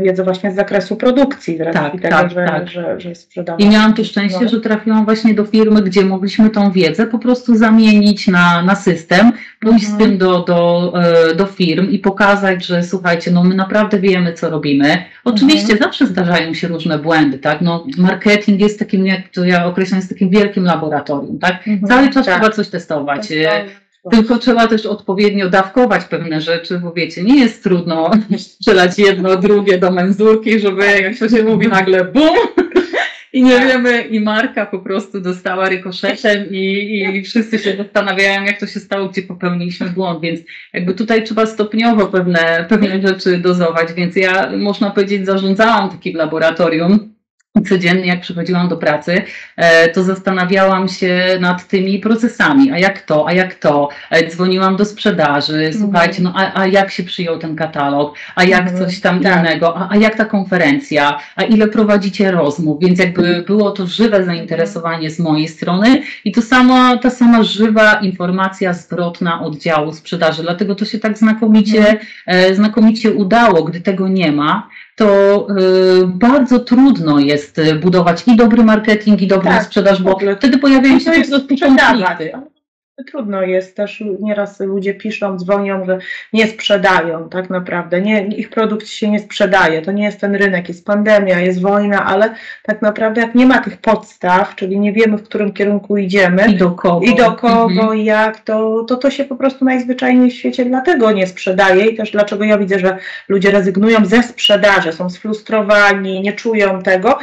wiedzę właśnie z zakresu produkcji, z racji tak, tego, tak, że, tak. Że, że sprzedawałam. I miałam to szczęście, że trafiłam właśnie do firmy, gdzie mogliśmy tą wiedzę po prostu zamienić na, na system, pójść mhm. z tym do, do, e, do firm i pokazać, że słuchajcie, no my naprawdę wiemy, co robimy. Oczywiście mhm. zawsze zdarzają się różne błędy, tak? No, marketing jest takim, jak to ja określam, jest takim wielkim laboratorium, tak? Mhm. Cały czas tak. trzeba coś testować. Tylko trzeba też odpowiednio dawkować pewne rzeczy, bo wiecie, nie jest trudno strzelać jedno, drugie do menzurki, żeby jak to się mówi nagle bum! I nie tak. wiemy, i marka po prostu dostała rykoszetem i, i wszyscy się zastanawiają, jak to się stało, gdzie popełniliśmy błąd, więc jakby tutaj trzeba stopniowo pewne, pewne rzeczy dozować, więc ja można powiedzieć zarządzałam takim laboratorium, codziennie, jak przychodziłam do pracy, e, to zastanawiałam się nad tymi procesami, a jak to, a jak to. E, dzwoniłam do sprzedaży, mhm. słuchajcie, no a, a jak się przyjął ten katalog, a jak mm. coś tam tak. innego, a, a, jak ta konferencja, a ile prowadzicie rozmów, więc jakby mhm. było to żywe zainteresowanie z mojej strony i to sama, ta sama żywa informacja zwrotna oddziału sprzedaży, dlatego to się tak znakomicie, mm. znakomicie udało, gdy tego nie ma, to y, bardzo trudno jest y, budować i dobry marketing, i dobrą tak, sprzedaż, bo wtedy pojawiają się po prostu konflikty trudno jest też, nieraz ludzie piszą, dzwonią, że nie sprzedają tak naprawdę, nie, ich produkt się nie sprzedaje, to nie jest ten rynek, jest pandemia, jest wojna, ale tak naprawdę jak nie ma tych podstaw, czyli nie wiemy w którym kierunku idziemy i do kogo, i do kogo, mhm. jak, to, to to się po prostu najzwyczajniej w świecie dlatego nie sprzedaje i też dlaczego ja widzę, że ludzie rezygnują ze sprzedaży, są sfrustrowani, nie czują tego,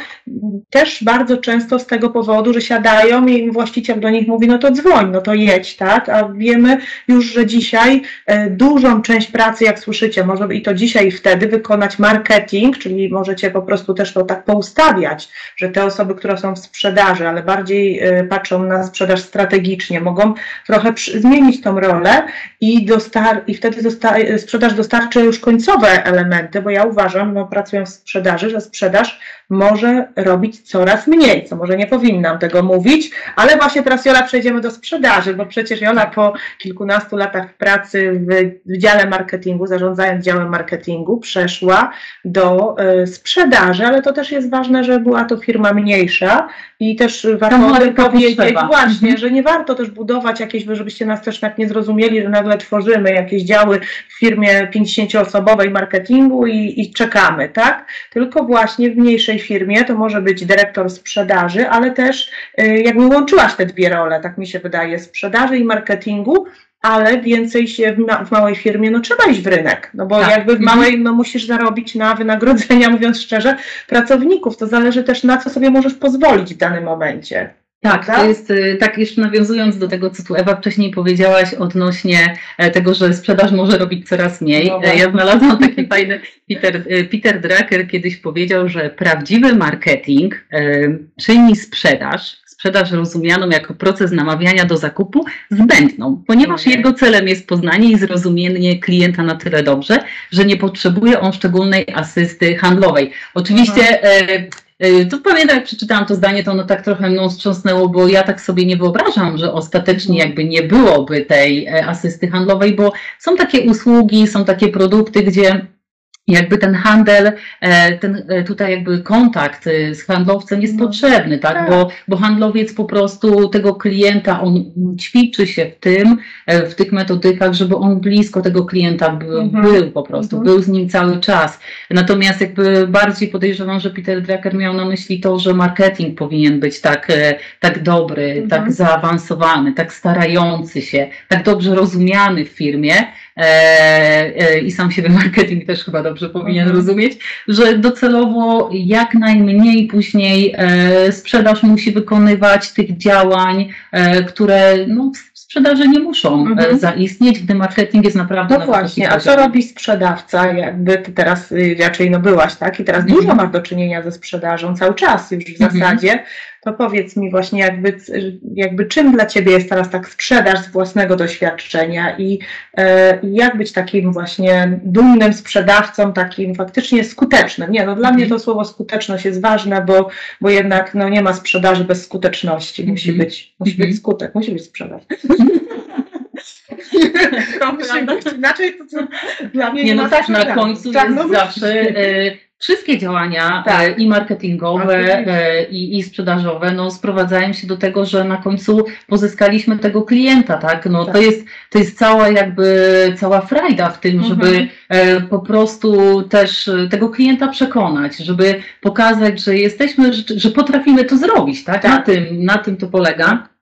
też bardzo często z tego powodu, że siadają i właściciel do nich mówi, no to dzwoń, no to jedź, tak? A wiemy już, że dzisiaj e, dużą część pracy, jak słyszycie, może i to dzisiaj i wtedy wykonać marketing, czyli możecie po prostu też to tak poustawiać, że te osoby, które są w sprzedaży, ale bardziej e, patrzą na sprzedaż strategicznie, mogą trochę zmienić tą rolę i, dostar i wtedy dosta sprzedaż dostarczy już końcowe elementy, bo ja uważam, no pracując w sprzedaży, że sprzedaż może robić coraz mniej, co może nie powinnam tego mówić, ale właśnie teraz Jola przejdziemy do sprzedaży, bo przecież Jola po kilkunastu latach pracy w, w dziale marketingu, zarządzając działem marketingu, przeszła do y, sprzedaży, ale to też jest ważne, że była to firma mniejsza i też warto powiedzieć potrzeba. właśnie, mhm. że nie warto też budować jakieś, żebyście nas też tak nie zrozumieli, że nagle tworzymy jakieś działy w firmie 50-osobowej marketingu i, i czekamy, tak? Tylko właśnie w mniejszej firmie to może być dyrektor sprzedaży, ale też y, jakby łączyłaś te dwie role, tak mi się wydaje, sprzedaży i marketingu, ale więcej się w, ma w, małej firmie, no trzeba iść w rynek, no bo tak. jakby w mhm. małej, no musisz zarobić na wynagrodzenia, mówiąc szczerze, pracowników, to zależy też na co sobie możesz pozwolić w danym momencie. Tak, to jest y, tak, jeszcze nawiązując do tego, co tu Ewa wcześniej powiedziałaś odnośnie e, tego, że sprzedaż może robić coraz mniej. No e, ja znalazłam taki fajny, Peter, e, Peter Drucker kiedyś powiedział, że prawdziwy marketing czyni sprzedaż, sprzedaż rozumianą jako proces namawiania do zakupu zbędną, ponieważ jego celem jest poznanie i zrozumienie klienta na tyle dobrze, że nie potrzebuje on szczególnej asysty handlowej. Oczywiście mhm. E, to pamiętam, jak przeczytałam to zdanie, to ono tak trochę mną wstrząsnęło, bo ja tak sobie nie wyobrażam, że ostatecznie jakby nie byłoby tej e, asysty handlowej, bo są takie usługi, są takie produkty, gdzie jakby ten handel, e, ten e, tutaj jakby kontakt e, z handlowcem jest no. potrzebny, tak? tak? Bo, bo handlowiec po prostu tego klienta, on ćwiczy się w tym, w tych metodykach, żeby on blisko tego klienta był, mhm. był po prostu, mhm. był z nim cały czas. Natomiast jakby bardziej podejrzewam, że Peter Drucker miał na myśli to, że marketing powinien być tak, tak dobry, mhm. tak zaawansowany, tak starający się, tak dobrze rozumiany w firmie, i sam siebie marketing też chyba dobrze powinien mhm. rozumieć, że docelowo jak najmniej później e, sprzedaż musi wykonywać tych działań, które no, sprzedaży nie muszą e, mhm. zaistnieć, gdy marketing jest naprawdę... No właśnie, a co robi sprzedawca? Jakby ty teraz y, raczej no byłaś, tak? I teraz mhm. dużo masz do czynienia ze sprzedażą, cały czas już w mhm. zasadzie. To powiedz mi właśnie jakby, jakby czym dla Ciebie jest teraz tak sprzedaż z własnego doświadczenia i e, jak być takim właśnie dumnym sprzedawcą, takim faktycznie skutecznym. Nie, no dla mnie to słowo skuteczność jest ważne, bo, bo jednak no, nie ma sprzedaży bez skuteczności. Musi być, musi być skutek, musi być sprzedaż. musi być inaczej to dla mnie nie, nie no tak, na końcu tak, jest no, zawsze y, wszystkie działania tak. E, i marketingowe e, i, i sprzedażowe no, sprowadzają się do tego, że na końcu pozyskaliśmy tego klienta, tak? No, tak. To, jest, to jest cała jakby cała frajda w tym, żeby mhm. E, po prostu też tego klienta przekonać, żeby pokazać, że jesteśmy, że, że potrafimy to zrobić, tak? tak? Na, tym, na tym to polega.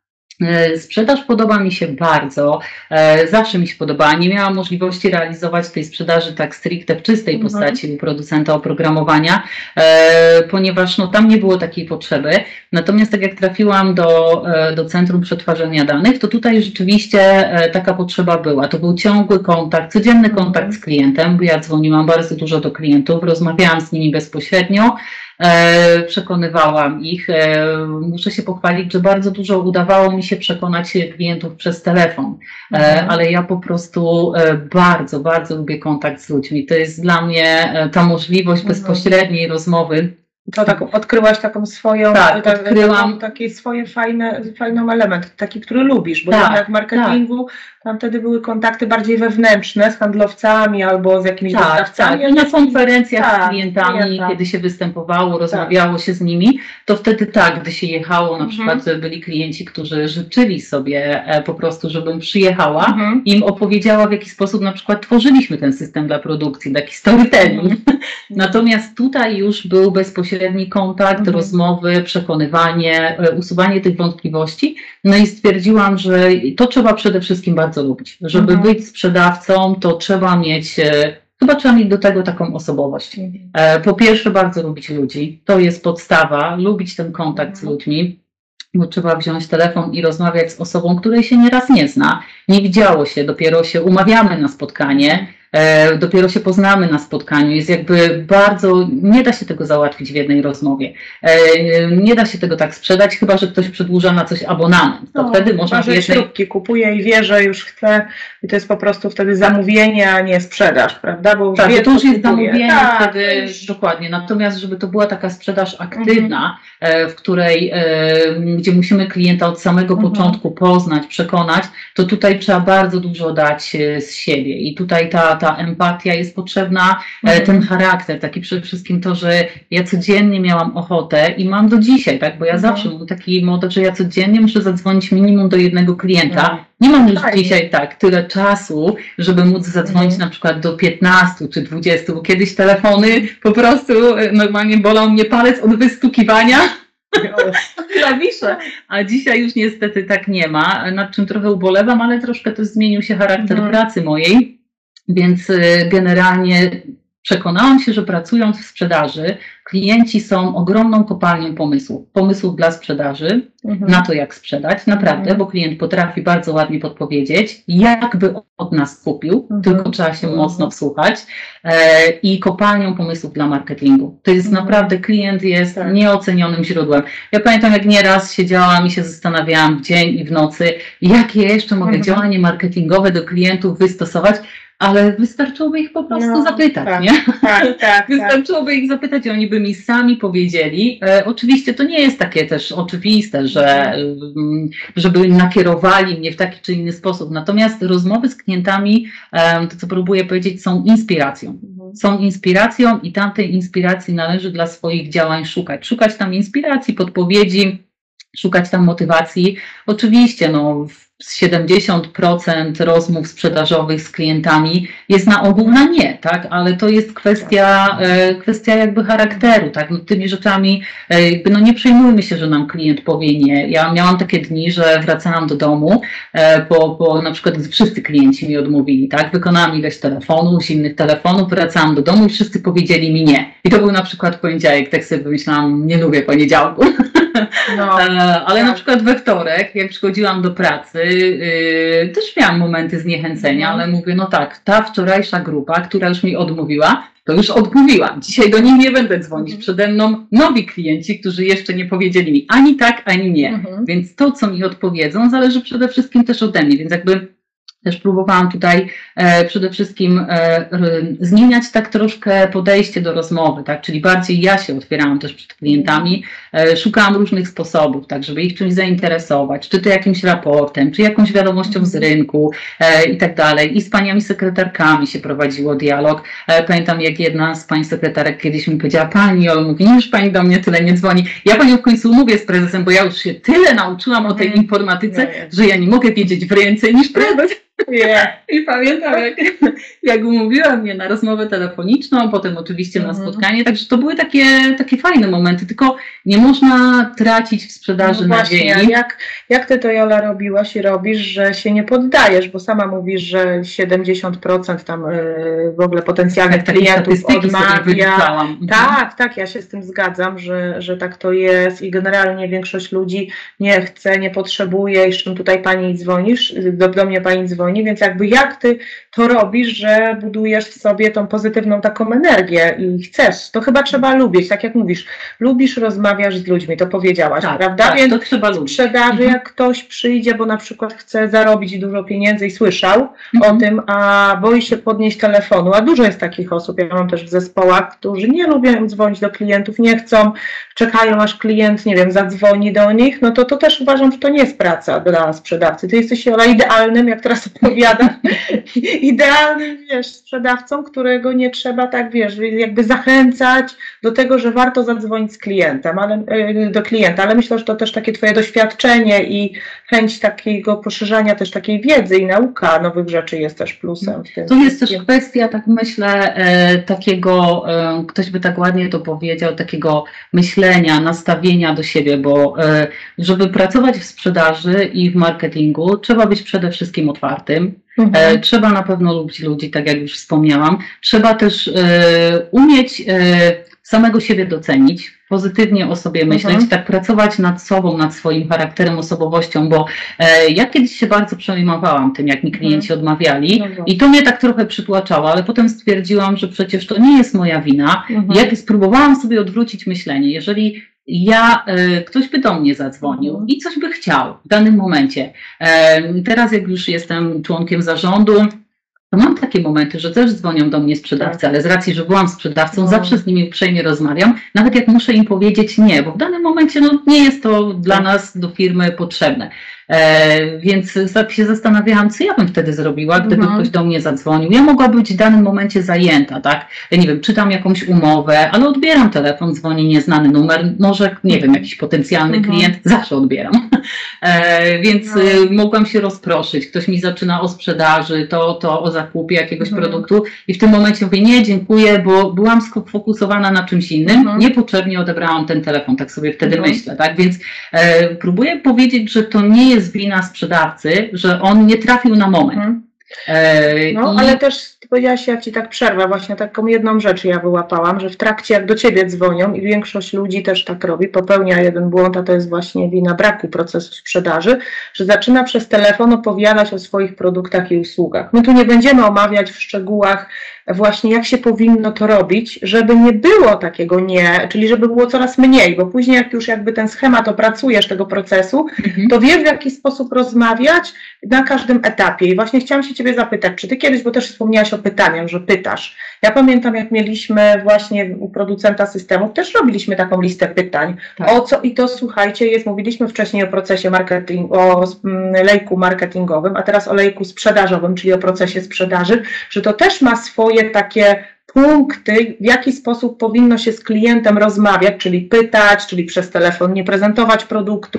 E, sprzedaż podoba mi się bardzo, e, zawsze mi się podobała. Nie miałam możliwości realizować tej sprzedaży tak stricte w czystej mhm. postaci u producenta oprogramowania, e, ponieważ no, tam nie było takiej potrzeby. Natomiast tak jak trafiłam do, do Centrum Przetwarzania Danych, to tutaj rzeczywiście taka potrzeba była. To był ciągły kontakt, codzienny kontakt z klientem, bo ja dzwoniłam bardzo dużo do klientów, rozmawiałam z nimi bezpośrednio. E, przekonywałam ich. E, muszę się pochwalić, że bardzo dużo udawało mi się przekonać klientów przez telefon, e, mhm. ale ja po prostu bardzo, bardzo lubię kontakt z ludźmi. To jest dla mnie ta możliwość mhm. bezpośredniej rozmowy to tak odkryłaś taką swoją, tak, tak, odkryłam. taki swoje fajne, fajny element, taki, który lubisz, bo tak, w marketingu tak. Tam wtedy były kontakty bardziej wewnętrzne z handlowcami albo z jakimiś tak, dostawcami. Tak. Na konferencjach tak, z klientami, kiedy się występowało, rozmawiało się z nimi, to wtedy tak, gdy się jechało, na mhm. przykład byli klienci, którzy życzyli sobie e, po prostu, żebym przyjechała, mhm. im opowiedziała w jaki sposób na przykład tworzyliśmy ten system dla produkcji, taki storytelling. Mhm. Natomiast tutaj już był bezpośredni kontakt, mhm. rozmowy, przekonywanie, e, usuwanie tych wątpliwości. No i stwierdziłam, że to trzeba przede wszystkim bardzo lubić. Żeby mhm. być sprzedawcą, to trzeba mieć e, Chyba trzeba mieć do tego taką osobowość. Mhm. E, po pierwsze, bardzo lubić ludzi. To jest podstawa. Lubić ten kontakt z ludźmi, bo trzeba wziąć telefon i rozmawiać z osobą, której się nieraz nie zna. Nie widziało się, dopiero się umawiamy na spotkanie E, dopiero się poznamy na spotkaniu. Jest jakby bardzo, nie da się tego załatwić w jednej rozmowie. E, nie da się tego tak sprzedać, chyba że ktoś przedłuża na coś abonament. To no, wtedy można w jednej... śrubki kupuje i wie, że już chce i to jest po prostu wtedy zamówienie, a nie sprzedaż, prawda? Bo tak, wie, to już jest zamówienie tak, wtedy, już... dokładnie. Natomiast żeby to była taka sprzedaż aktywna, mhm. w której, gdzie musimy klienta od samego mhm. początku poznać, przekonać, to tutaj trzeba bardzo dużo dać z siebie i tutaj ta ta empatia jest potrzebna, e, mhm. ten charakter, taki przede wszystkim to, że ja codziennie miałam ochotę i mam do dzisiaj, tak, bo ja mhm. zawsze mam taki motyw, że ja codziennie muszę zadzwonić minimum do jednego klienta. Mhm. Nie mam już dzisiaj tak tyle czasu, żeby móc zadzwonić mhm. na przykład do 15 czy 20, bo kiedyś telefony po prostu e, normalnie bolał mnie palec od wystukiwania klawisze, a dzisiaj już niestety tak nie ma, nad czym trochę ubolewam, ale troszkę też zmienił się charakter mhm. pracy mojej. Więc y, generalnie przekonałam się, że pracując w sprzedaży, klienci są ogromną kopalnią pomysłów. Pomysłów dla sprzedaży, mhm. na to jak sprzedać, naprawdę, mhm. bo klient potrafi bardzo ładnie podpowiedzieć, jakby od nas kupił, mhm. tylko trzeba się mhm. mocno wsłuchać e, i kopalnią pomysłów dla marketingu. To jest mhm. naprawdę, klient jest tak. nieocenionym źródłem. Ja pamiętam, jak nieraz siedziałam i się zastanawiałam w dzień i w nocy, jakie jeszcze mogę mhm. działanie marketingowe do klientów wystosować, ale wystarczyłoby ich po prostu no, zapytać, tak, nie? Tak, tak, tak. wystarczyłoby ich zapytać i oni by mi sami powiedzieli. E, oczywiście to nie jest takie też oczywiste, że mm, żeby nakierowali mnie w taki czy inny sposób. Natomiast rozmowy z klientami, e, to co próbuję powiedzieć, są inspiracją. Mhm. Są inspiracją i tamtej inspiracji należy dla swoich działań szukać. Szukać tam inspiracji, podpowiedzi, szukać tam motywacji. Oczywiście, no, 70% rozmów sprzedażowych z klientami jest na ogół na nie, tak? Ale to jest kwestia, e, kwestia jakby charakteru, tak? No, tymi rzeczami e, jakby no nie przejmujmy się, że nam klient powie nie. Ja miałam takie dni, że wracałam do domu, e, bo, bo na przykład wszyscy klienci mi odmówili, tak? Wykonałam ileś telefonów, innych telefonów, wracałam do domu i wszyscy powiedzieli mi nie. I to był na przykład poniedziałek, tak sobie pomyślałam, nie lubię poniedziałku. No, Ale tak. na przykład we wtorek, jak przychodziłam do pracy, yy, też miałam momenty zniechęcenia, no. ale mówię, no tak, ta wczorajsza grupa, która już mi odmówiła, to już odmówiłam. Dzisiaj do nich nie będę dzwonić. Mhm. Przede mną nowi klienci, którzy jeszcze nie powiedzieli mi ani tak, ani nie. Mhm. Więc to, co mi odpowiedzą, zależy przede wszystkim też ode mnie. Więc jakby też próbowałam tutaj e, przede wszystkim e, zmieniać tak troszkę podejście do rozmowy, tak? czyli bardziej ja się otwierałam też przed klientami, e, szukałam różnych sposobów, tak, żeby ich czymś zainteresować, czy to jakimś raportem, czy jakąś wiadomością z rynku e, i tak dalej. I z paniami sekretarkami się prowadziło dialog. E, pamiętam, jak jedna z pań sekretarek kiedyś mi powiedziała, pani Olu, mówi, już pani do mnie tyle nie dzwoni. Ja panią w końcu umówię z prezesem, bo ja już się tyle nauczyłam o tej mhm. informatyce, że ja nie mogę wiedzieć więcej niż prezes. Yeah. I pamiętam, jak, jak umówiła mnie na rozmowę telefoniczną, potem oczywiście na mhm. spotkanie, także to były takie, takie fajne momenty, tylko nie można tracić w sprzedaży no właśnie, nadziei. Jak, jak ty to Jola robiłaś i robisz, że się nie poddajesz, bo sama mówisz, że 70% tam yy, w ogóle potencjalnych tak, klientów odmawia. Tak, tak, ja się z tym zgadzam, że, że tak to jest i generalnie większość ludzi nie chce, nie potrzebuje i z czym tutaj pani dzwonisz, do, do mnie pani dzwoni, więc jakby jak ty to robisz, że budujesz w sobie tą pozytywną taką energię i chcesz, to chyba trzeba lubić, tak jak mówisz, lubisz, rozmawiasz z ludźmi, to powiedziałaś, tak, prawda? Tak, więc to trzeba lubić. sprzedaży, mhm. jak ktoś przyjdzie, bo na przykład chce zarobić dużo pieniędzy i słyszał mhm. o tym, a boi się podnieść telefonu, a dużo jest takich osób, ja mam też w zespołach, którzy nie lubią dzwonić do klientów, nie chcą, czekają aż klient, nie wiem, zadzwoni do nich, no to to też uważam, że to nie jest praca dla sprzedawcy. Ty jesteś idealnym, jak teraz opowiadasz, idealnym, wiesz, sprzedawcą, którego nie trzeba tak, wiesz, jakby zachęcać do tego, że warto zadzwonić z klientem, ale, y, do klienta, ale myślę, że to też takie twoje doświadczenie i chęć takiego poszerzania też takiej wiedzy i nauka nowych rzeczy jest też plusem w tym. To jest też kwestia, tak myślę, e, takiego, e, ktoś by tak ładnie to powiedział, takiego myślenia, nastawienia do siebie, bo e, żeby pracować w sprzedaży i w marketingu, trzeba być przede wszystkim otwartym, Mhm. E, trzeba na pewno lubić ludzi, tak jak już wspomniałam. Trzeba też e, umieć e, samego siebie docenić, pozytywnie o sobie myśleć, mhm. tak pracować nad sobą, nad swoim charakterem, osobowością, bo e, ja kiedyś się bardzo przejmowałam tym, jak mi klienci mhm. odmawiali mhm. i to mnie tak trochę przytłaczało, ale potem stwierdziłam, że przecież to nie jest moja wina. Mhm. Jak spróbowałam sobie odwrócić myślenie, jeżeli ja, e, ktoś by do mnie zadzwonił mhm. i coś by chciał w danym momencie. E, teraz, jak już jestem członkiem zarządu, to mam takie momenty, że też dzwonią do mnie sprzedawcy, tak. ale z racji, że byłam sprzedawcą, no. zawsze z nimi uprzejmie rozmawiam, nawet jak muszę im powiedzieć nie, bo w danym momencie no, nie jest to dla tak. nas do firmy potrzebne. E, więc się zastanawiałam, co ja bym wtedy zrobiła, gdyby mhm. ktoś do mnie zadzwonił. Ja mogłabym być w danym momencie zajęta, tak? Ja nie wiem, czytam jakąś umowę, ale odbieram telefon, dzwoni nieznany numer, może, nie wiem, jakiś potencjalny mhm. klient, zawsze odbieram. E, więc no. Y, mogłam się rozproszyć. Ktoś mi zaczyna o sprzedaży, to, to o zakupie jakiegoś mhm. produktu i w tym momencie mówię, nie, dziękuję, bo byłam sfokusowana na czymś innym, mhm. niepotrzebnie odebrałam ten telefon, tak sobie wtedy mhm. myślę, tak? Więc e, próbuję powiedzieć, że to nie jest jest wina sprzedawcy, że on nie trafił na moment. E, no, i... ale też powiedziałaś, ja Ci tak przerwę, właśnie taką jedną rzecz ja wyłapałam, że w trakcie jak do Ciebie dzwonią i większość ludzi też tak robi, popełnia jeden błąd, a to jest właśnie wina braku procesu sprzedaży, że zaczyna przez telefon opowiadać o swoich produktach i usługach. My tu nie będziemy omawiać w szczegółach właśnie jak się powinno to robić, żeby nie było takiego nie, czyli żeby było coraz mniej, bo później jak już jakby ten schemat opracujesz tego procesu, mhm. to wiesz w jaki sposób rozmawiać na każdym etapie. I właśnie chciałam się Ciebie zapytać, czy Ty kiedyś, bo też wspomniałaś o pytaniach, że pytasz. Ja pamiętam, jak mieliśmy właśnie u producenta systemów, też robiliśmy taką listę pytań. Tak. O co i to słuchajcie, jest, mówiliśmy wcześniej o procesie marketing, o lejku marketingowym, a teraz o lejku sprzedażowym, czyli o procesie sprzedaży, że to też ma swoje takie punkty, w jaki sposób powinno się z klientem rozmawiać, czyli pytać, czyli przez telefon nie prezentować produktu,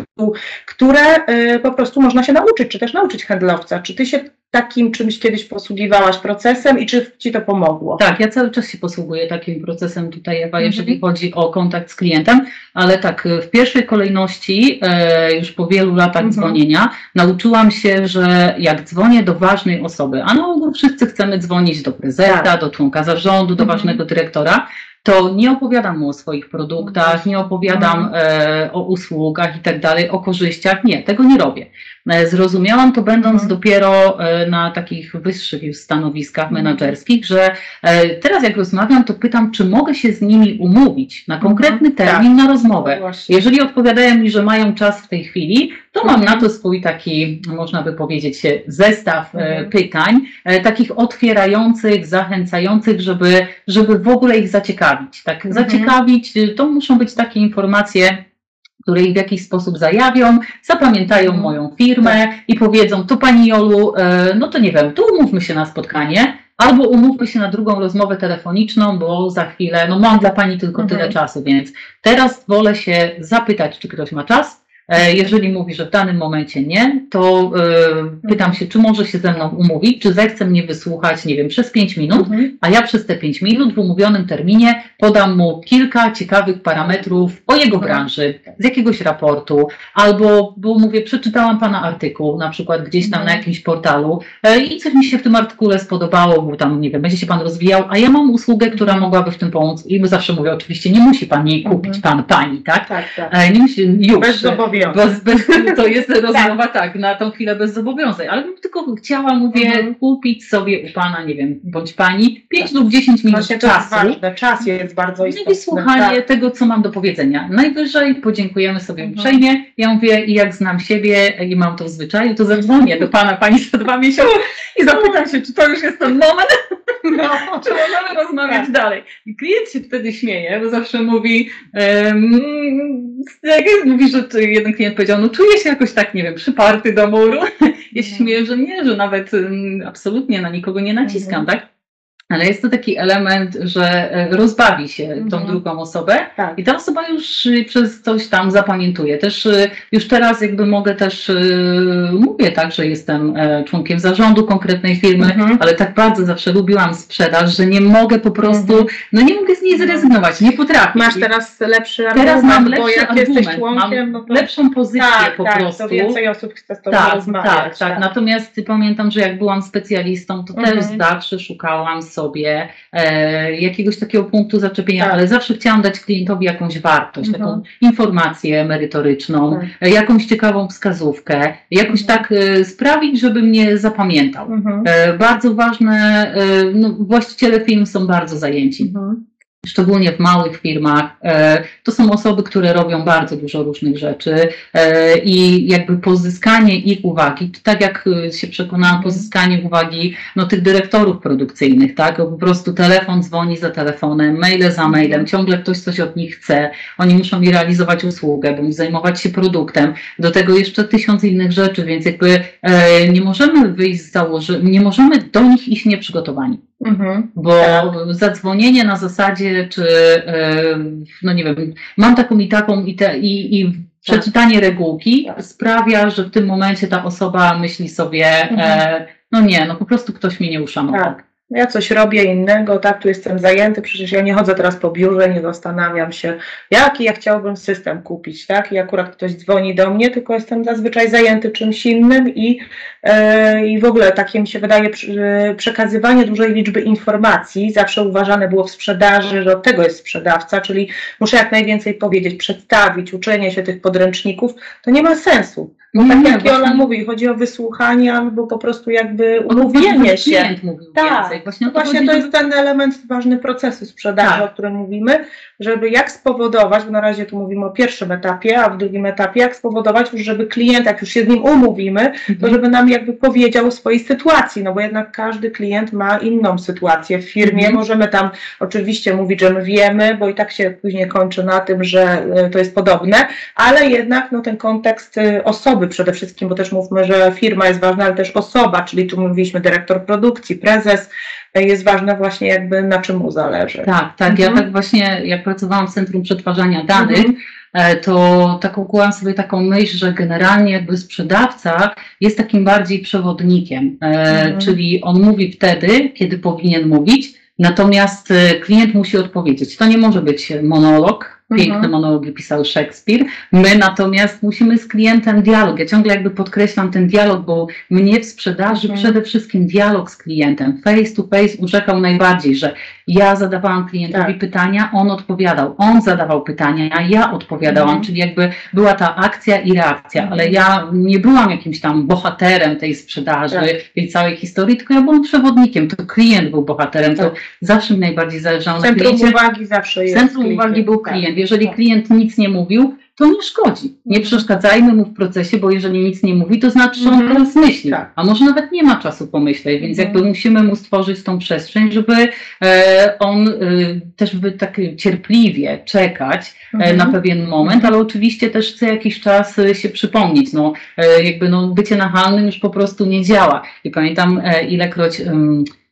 które y, po prostu można się nauczyć, czy też nauczyć handlowca. Czy ty się takim czymś kiedyś posługiwałaś procesem i czy Ci to pomogło? Tak, ja cały czas się posługuję takim procesem tutaj, Ewa, mhm. jeżeli chodzi o kontakt z klientem, ale tak, w pierwszej kolejności, e, już po wielu latach mhm. dzwonienia, nauczyłam się, że jak dzwonię do ważnej osoby, a na ogół wszyscy chcemy dzwonić do prezesa, tak. do członka zarządu, do mhm. ważnego dyrektora, to nie opowiadam mu o swoich produktach, nie opowiadam e, o usługach i tak dalej, o korzyściach. Nie, tego nie robię. E, zrozumiałam to będąc mhm. dopiero e, na takich wyższych już stanowiskach mhm. menedżerskich, że e, teraz jak rozmawiam, to pytam, czy mogę się z nimi umówić na konkretny mhm. termin tak. na rozmowę. No Jeżeli odpowiadają mi, że mają czas w tej chwili, to mam na to swój taki, można by powiedzieć, zestaw pytań, takich otwierających, zachęcających, żeby, żeby w ogóle ich zaciekawić. Tak, zaciekawić, to muszą być takie informacje, które ich w jakiś sposób zajawią, zapamiętają mhm. moją firmę tak. i powiedzą, to Pani Jolu, e, no to nie wiem, tu umówmy się na spotkanie, albo umówmy się na drugą rozmowę telefoniczną, bo za chwilę, no mam dla Pani tylko mhm. tyle czasu, więc teraz wolę się zapytać, czy ktoś ma czas, jeżeli mówi, że w danym momencie nie, to y, pytam się, czy może się ze mną umówić, czy zechce mnie wysłuchać, nie wiem, przez 5 minut, mhm. a ja przez te 5 minut w umówionym terminie podam mu kilka ciekawych parametrów o jego mhm. branży, z jakiegoś raportu, albo, bo mówię, przeczytałam Pana artykuł, na przykład gdzieś tam na mhm. jakimś portalu e, i coś mi się w tym artykule spodobało, bo tam, nie wiem, będzie się Pan rozwijał, a ja mam usługę, która mogłaby w tym pomóc i zawsze mówię, oczywiście nie musi Pani kupić Pan, Pani, tak? Tak, tak. Nie musi, już. Bez bez, bez, to jest rozmowa tak. tak. na tą chwilę bez zobowiązań, ale bym tylko chciała, mówię, mhm. kupić sobie u Pana, nie wiem, bądź Pani 5 tak. lub 10 minut czasu. Ważne. Czas jest bardzo istotny. I słuchanie tak. tego, co mam do powiedzenia. Najwyżej podziękujemy sobie mhm. uprzejmie. Ja mówię, i jak znam siebie i mam to w zwyczaju, to zadzwonię do Pana, Pani za dwa miesiące i zapytam się, czy to już jest ten moment, no. czy możemy rozmawiać tak. dalej. I klient się wtedy śmieje, bo zawsze mówi, um, jak mówi, że jeden klient powiedział, no czuję się jakoś tak, nie wiem, przyparty do muru. Ja się mhm. śmieję, że nie, że nawet absolutnie na nikogo nie naciskam, mhm. tak? Ale jest to taki element, że e, rozbawi się tą mhm. drugą osobę tak. i ta osoba już y, przez coś tam zapamiętuje. Też y, już teraz jakby mogę też, y, mówię tak, że jestem e, członkiem zarządu konkretnej firmy, mhm. ale tak bardzo zawsze lubiłam sprzedaż, że nie mogę po prostu, mhm. no nie mogę z niej zrezygnować, nie potrafię. Masz teraz lepszy argument, teraz mam lepszy bo jak argument, jesteś członkiem, no to... lepszą pozycję tak, po tak, prostu. to więcej osób chce z tobą tak, rozmawiać. Tak, tak, tak. Natomiast pamiętam, że jak byłam specjalistą, to też zawsze szukałam sobie sobie e, jakiegoś takiego punktu zaczepienia, tak. ale zawsze chciałam dać klientowi jakąś wartość, mhm. taką informację merytoryczną, tak. E, jakąś ciekawą wskazówkę, jakoś mhm. tak e, sprawić, żeby mnie zapamiętał. Mhm. E, bardzo ważne, e, no, właściciele firm są bardzo zajęci. Szczególnie w małych firmach, e, to są osoby, które robią bardzo dużo różnych rzeczy e, i jakby pozyskanie ich uwagi, tak jak e, się przekonałam, mhm. pozyskanie uwagi no, tych dyrektorów produkcyjnych, tak, po prostu telefon dzwoni za telefonem, maile za mailem, mhm. ciągle ktoś coś od nich chce, oni muszą mi realizować usługę, bądź zajmować się produktem, do tego jeszcze tysiąc innych rzeczy, więc jakby nie możemy wyjść z założenia, nie możemy do nich iść nieprzygotowani. Mhm, bo tak. zadzwonienie na zasadzie, czy no nie wiem, mam taką i taką i, te, i, i przeczytanie tak. regułki tak. sprawia, że w tym momencie ta osoba myśli sobie, mhm. e, no nie, no po prostu ktoś mnie nie uszanował. Tak ja coś robię innego, tak, tu jestem zajęty, przecież ja nie chodzę teraz po biurze, nie zastanawiam się, jaki ja chciałbym system kupić, tak, i akurat ktoś dzwoni do mnie, tylko jestem zazwyczaj zajęty czymś innym i, yy, i w ogóle takie mi się wydaje przekazywanie dużej liczby informacji, zawsze uważane było w sprzedaży, że od tego jest sprzedawca, czyli muszę jak najwięcej powiedzieć, przedstawić, uczenie się tych podręczników, to nie ma sensu. Bo tak jak Jola mówi, chodzi o wysłuchanie albo po prostu jakby umówienie się. tak, więcej. Właśnie, to, właśnie to jest ten element ważny procesu sprzedaży, tak. o którym mówimy, żeby jak spowodować, bo na razie tu mówimy o pierwszym etapie, a w drugim etapie, jak spowodować, żeby klient, jak już się z nim umówimy, mhm. to żeby nam jakby powiedział o swojej sytuacji, no bo jednak każdy klient ma inną sytuację w firmie. Mhm. Możemy tam oczywiście mówić, że my wiemy, bo i tak się później kończy na tym, że e, to jest podobne, ale jednak no, ten kontekst e, osoby przede wszystkim, bo też mówmy, że firma jest ważna, ale też osoba, czyli tu mówiliśmy dyrektor produkcji, prezes, jest ważne właśnie jakby na czym mu zależy. Tak, tak. Mhm. Ja tak właśnie, jak pracowałam w Centrum Przetwarzania Danych, mhm. E, to tak ukułam sobie taką myśl, że generalnie jakby sprzedawca jest takim bardziej przewodnikiem, e, mhm. czyli on mówi wtedy, kiedy powinien mówić, natomiast e, klient musi odpowiedzieć. To nie może być monolog, piękne mhm. monologi pisał Szekspir. My natomiast musimy z klientem dialog. Ja ciągle jakby podkreślam ten dialog, bo mnie w sprzedaży mhm. przede wszystkim dialog z klientem, face to face urzekał najbardziej, że ja zadawałam klientowi tak. pytania, on odpowiadał, on zadawał pytania, a ja odpowiadałam, mhm. czyli jakby była ta akcja i reakcja, mhm. ale ja nie byłam jakimś tam bohaterem tej sprzedaży, tak. tej całej historii, tylko ja byłam przewodnikiem, to klient był bohaterem, tak. to zawsze mi najbardziej zależało na kliencie. Centrum uwagi zawsze jest Centrum klient. uwagi był tak. Klient. Jeżeli klient nic nie mówił, to nie szkodzi. Nie mhm. przeszkadzajmy mu w procesie, bo jeżeli nic nie mówi, to znaczy, że on mhm. teraz myśli. Tak. A może nawet nie ma czasu pomyśleć, więc jakby mhm. musimy mu stworzyć tą przestrzeń, żeby e, on e, też by tak cierpliwie czekać e, na pewien moment, ale oczywiście też chce jakiś czas się przypomnieć. No, jakby no, bycie nachalnym już po prostu nie działa. I pamiętam e, ilekroć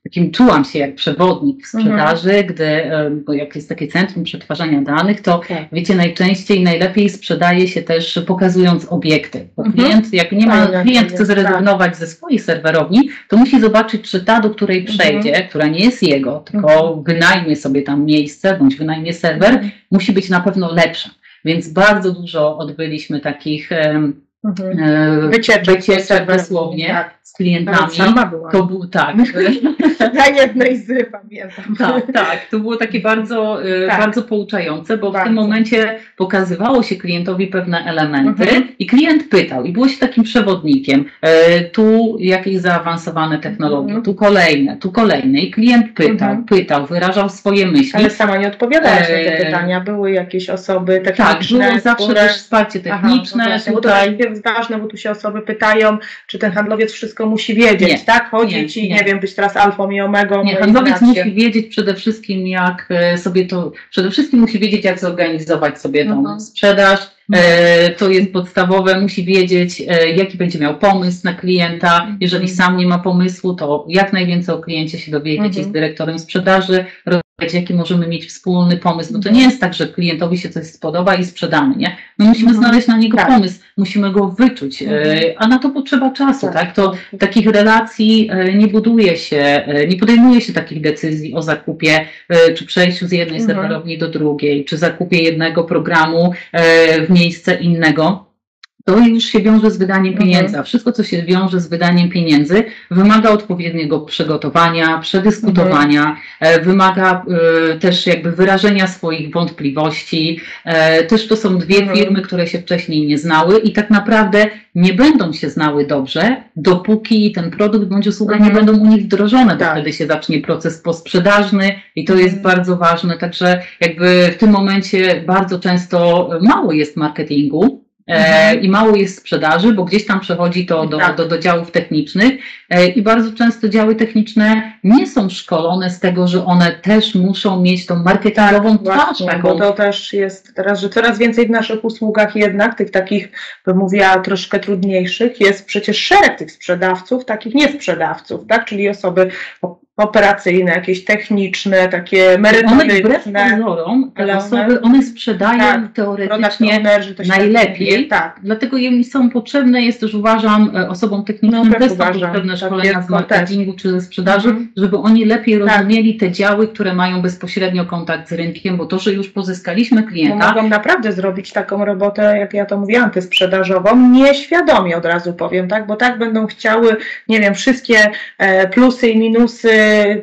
takim czułam się jak przewodnik w mhm. sprzedaży, mhm. gdy, bo jak jest takie centrum przetwarzania danych, to tak. wiecie, najczęściej najlepiej sprzedaje się też pokazując obiekty. Bo mhm. klient, jak nie ma, klient chce zrezygnować tak. ze swojej serwerowni, to musi zobaczyć, czy ta, do której mhm. przejdzie, mhm. która nie jest jego, tylko mhm. wynajmie sobie tam miejsce, bądź wynajmie serwer, musi być na pewno lepsza. Więc bardzo dużo odbyliśmy takich Mhm. E, wycieczek, wycieczek dosłownie tak. z klientami. Sama To był tak. Na jednej z pamiętam. Tak, tak. To było takie bardzo, e, tak. bardzo pouczające, bo bardzo. w tym momencie pokazywało się klientowi pewne elementy mhm. i klient pytał i było się takim przewodnikiem. E, tu jakieś zaawansowane technologie, mhm. tu kolejne, tu kolejne. I klient pytał, mhm. pytał, wyrażał swoje myśli. Ale sama nie odpowiadałaś na te pytania. Były jakieś osoby techniczne, Tak, było zawsze które... też wsparcie techniczne. Aha, no tutaj jest ważne, bo tu się osoby pytają, czy ten handlowiec wszystko musi wiedzieć, nie, tak? Chodzić nie, i nie. nie wiem, być teraz alfą i omegą. Nie, handlowiec musi wiedzieć przede wszystkim, jak e, sobie to, przede wszystkim musi wiedzieć, jak zorganizować sobie tą mhm. sprzedaż, E, to jest podstawowe, musi wiedzieć, e, jaki będzie miał pomysł na klienta. Jeżeli mhm. sam nie ma pomysłu, to jak najwięcej o kliencie się dowiedzieć mhm. z dyrektorem sprzedaży, jaki możemy mieć wspólny pomysł. No to nie jest tak, że klientowi się coś spodoba i sprzedamy, nie? My musimy mhm. znaleźć na niego tak. pomysł, musimy go wyczuć, e, a na to potrzeba czasu, tak? tak? To takich relacji nie buduje się, nie podejmuje się takich decyzji o zakupie, czy przejściu z jednej serwerowni do drugiej, czy zakupie jednego programu w miejsce innego, to już się wiąże z wydaniem mhm. pieniędzy, a wszystko, co się wiąże z wydaniem pieniędzy, wymaga odpowiedniego przygotowania, przedyskutowania, mhm. E, wymaga y, też jakby wyrażenia swoich wątpliwości. E, też to są dwie mhm. firmy, które się wcześniej nie znały i tak naprawdę nie będą się znały dobrze, dopóki ten produkt bądź usługa nie będą u nich wdrożone, tak. wtedy się zacznie proces posprzedażny i to jest bardzo ważne. Także jakby w tym momencie bardzo często mało jest marketingu, E, mhm. I mało jest sprzedaży, bo gdzieś tam przechodzi to do, tak. do, do działów technicznych e, i bardzo często działy techniczne nie są szkolone z tego, że one też muszą mieć tą marketingową tak, twarz. Właśnie, taką. Bo to też jest teraz, że coraz więcej w naszych usługach jednak, tych takich, bym mówiła, troszkę trudniejszych, jest przecież szereg tych sprzedawców, takich niesprzedawców, tak? czyli osoby operacyjne, jakieś techniczne, takie merytoryczne. One wbrew pozorom, te osoby, one sprzedają tak, teoretycznie najlepiej, tak. dlatego im są potrzebne, jest też uważam e, osobom technicznym no, też są potrzebne tak szkolenia z marketingu czy ze sprzedaży, mhm. żeby oni lepiej tak. rozumieli te działy, które mają bezpośrednio kontakt z rynkiem, bo to, że już pozyskaliśmy klienta. Bo mogą naprawdę zrobić taką robotę, jak ja to mówię, antysprzedażową, nieświadomie od razu powiem, tak, bo tak będą chciały, nie wiem, wszystkie e, plusy i minusy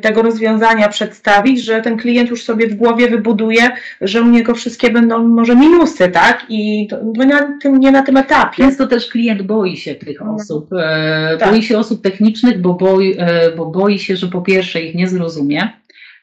tego rozwiązania przedstawić, że ten klient już sobie w głowie wybuduje, że u niego wszystkie będą może minusy, tak? I to, na tym, nie na tym etapie. Często też klient boi się tych no. osób. E, tak. Boi się osób technicznych, bo boi, e, bo boi się, że po pierwsze ich nie zrozumie,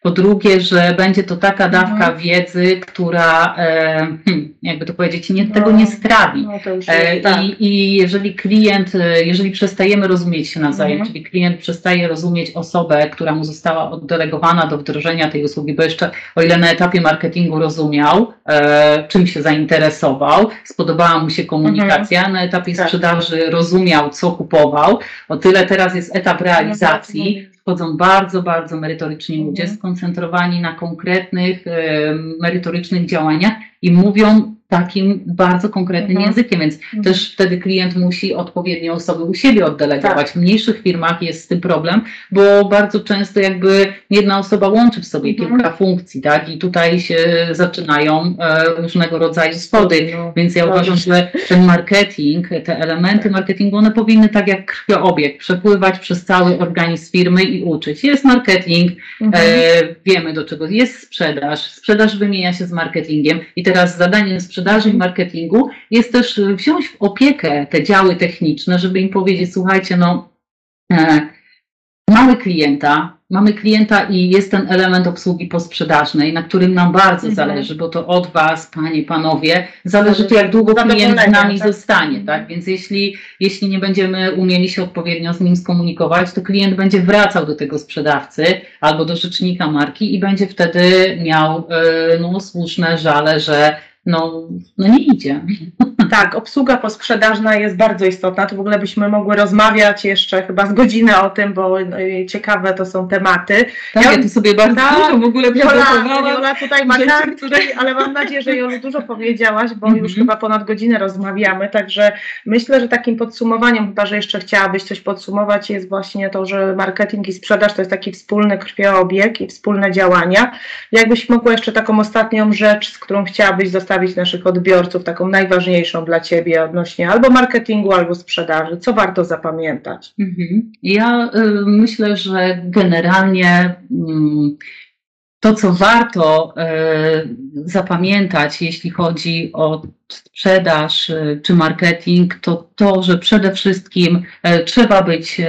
po drugie, że będzie to taka dawka mhm. wiedzy, która, e, hmm, jakby to powiedzieć, nie, tego nie strawi. No, jest, e, tak. I, I, jeżeli klient, e, jeżeli przestajemy rozumieć się nawzajem, mhm. czyli klient przestaje rozumieć osobę, która mu została oddelegowana do wdrożenia tej usługi, bo jeszcze o ile na etapie marketingu rozumiał, e, czym się zainteresował, spodobała mu się komunikacja, mhm. na etapie tak. sprzedaży rozumiał, co kupował, o tyle teraz jest etap realizacji wchodzą bardzo, bardzo merytoryczni ludzie, mhm. skoncentrowani na konkretnych, merytorycznych działaniach i mówią takim bardzo konkretnym mhm. językiem, więc mhm. też wtedy klient musi odpowiednie osoby u siebie oddelegować. Tak. W mniejszych firmach jest z tym problem, bo bardzo często jakby jedna osoba łączy w sobie mhm. kilka funkcji, tak? I tutaj się zaczynają e, różnego rodzaju schody, no, więc ja uważam, że ten marketing, te elementy marketingu, one powinny tak jak krwiobieg przepływać przez cały organizm firmy i uczyć. Jest marketing, e, wiemy do czego jest sprzedaż, sprzedaż wymienia się z marketingiem i teraz zadaniem sprzedaży i marketingu jest też wziąć w opiekę te działy techniczne, żeby im powiedzieć, słuchajcie, no e, mamy klienta, mamy klienta i jest ten element obsługi posprzedażnej, na którym nam bardzo mhm. zależy, bo to od Was, Panie, Panowie, zależy to, jak długo klient z nami tak? zostanie, tak? Mhm. Więc jeśli, jeśli nie będziemy umieli się odpowiednio z nim skomunikować, to klient będzie wracał do tego sprzedawcy albo do rzecznika marki i będzie wtedy miał yy, no, słuszne żale, że no, no nie idzie. Tak, obsługa posprzedażna jest bardzo istotna. To w ogóle byśmy mogły rozmawiać jeszcze chyba z godzinę o tym, bo y, ciekawe to są tematy. Tak, ja, ja tu sobie bardzo tak, dużo w ogóle przygotowałam. Jola tutaj ma kartki, ale mam nadzieję, że Jolu dużo powiedziałaś, bo mm -hmm. już chyba ponad godzinę rozmawiamy, także myślę, że takim podsumowaniem, chyba że jeszcze chciałabyś coś podsumować, jest właśnie to, że marketing i sprzedaż to jest taki wspólny krwiobieg i wspólne działania. Jakbyś mogła jeszcze taką ostatnią rzecz, z którą chciałabyś zostawić naszych odbiorców, taką najważniejszą dla Ciebie odnośnie albo marketingu, albo sprzedaży? Co warto zapamiętać? Mhm. Ja y, myślę, że generalnie y, to, co warto y, zapamiętać, jeśli chodzi o sprzedaż y, czy marketing, to to, że przede wszystkim trzeba być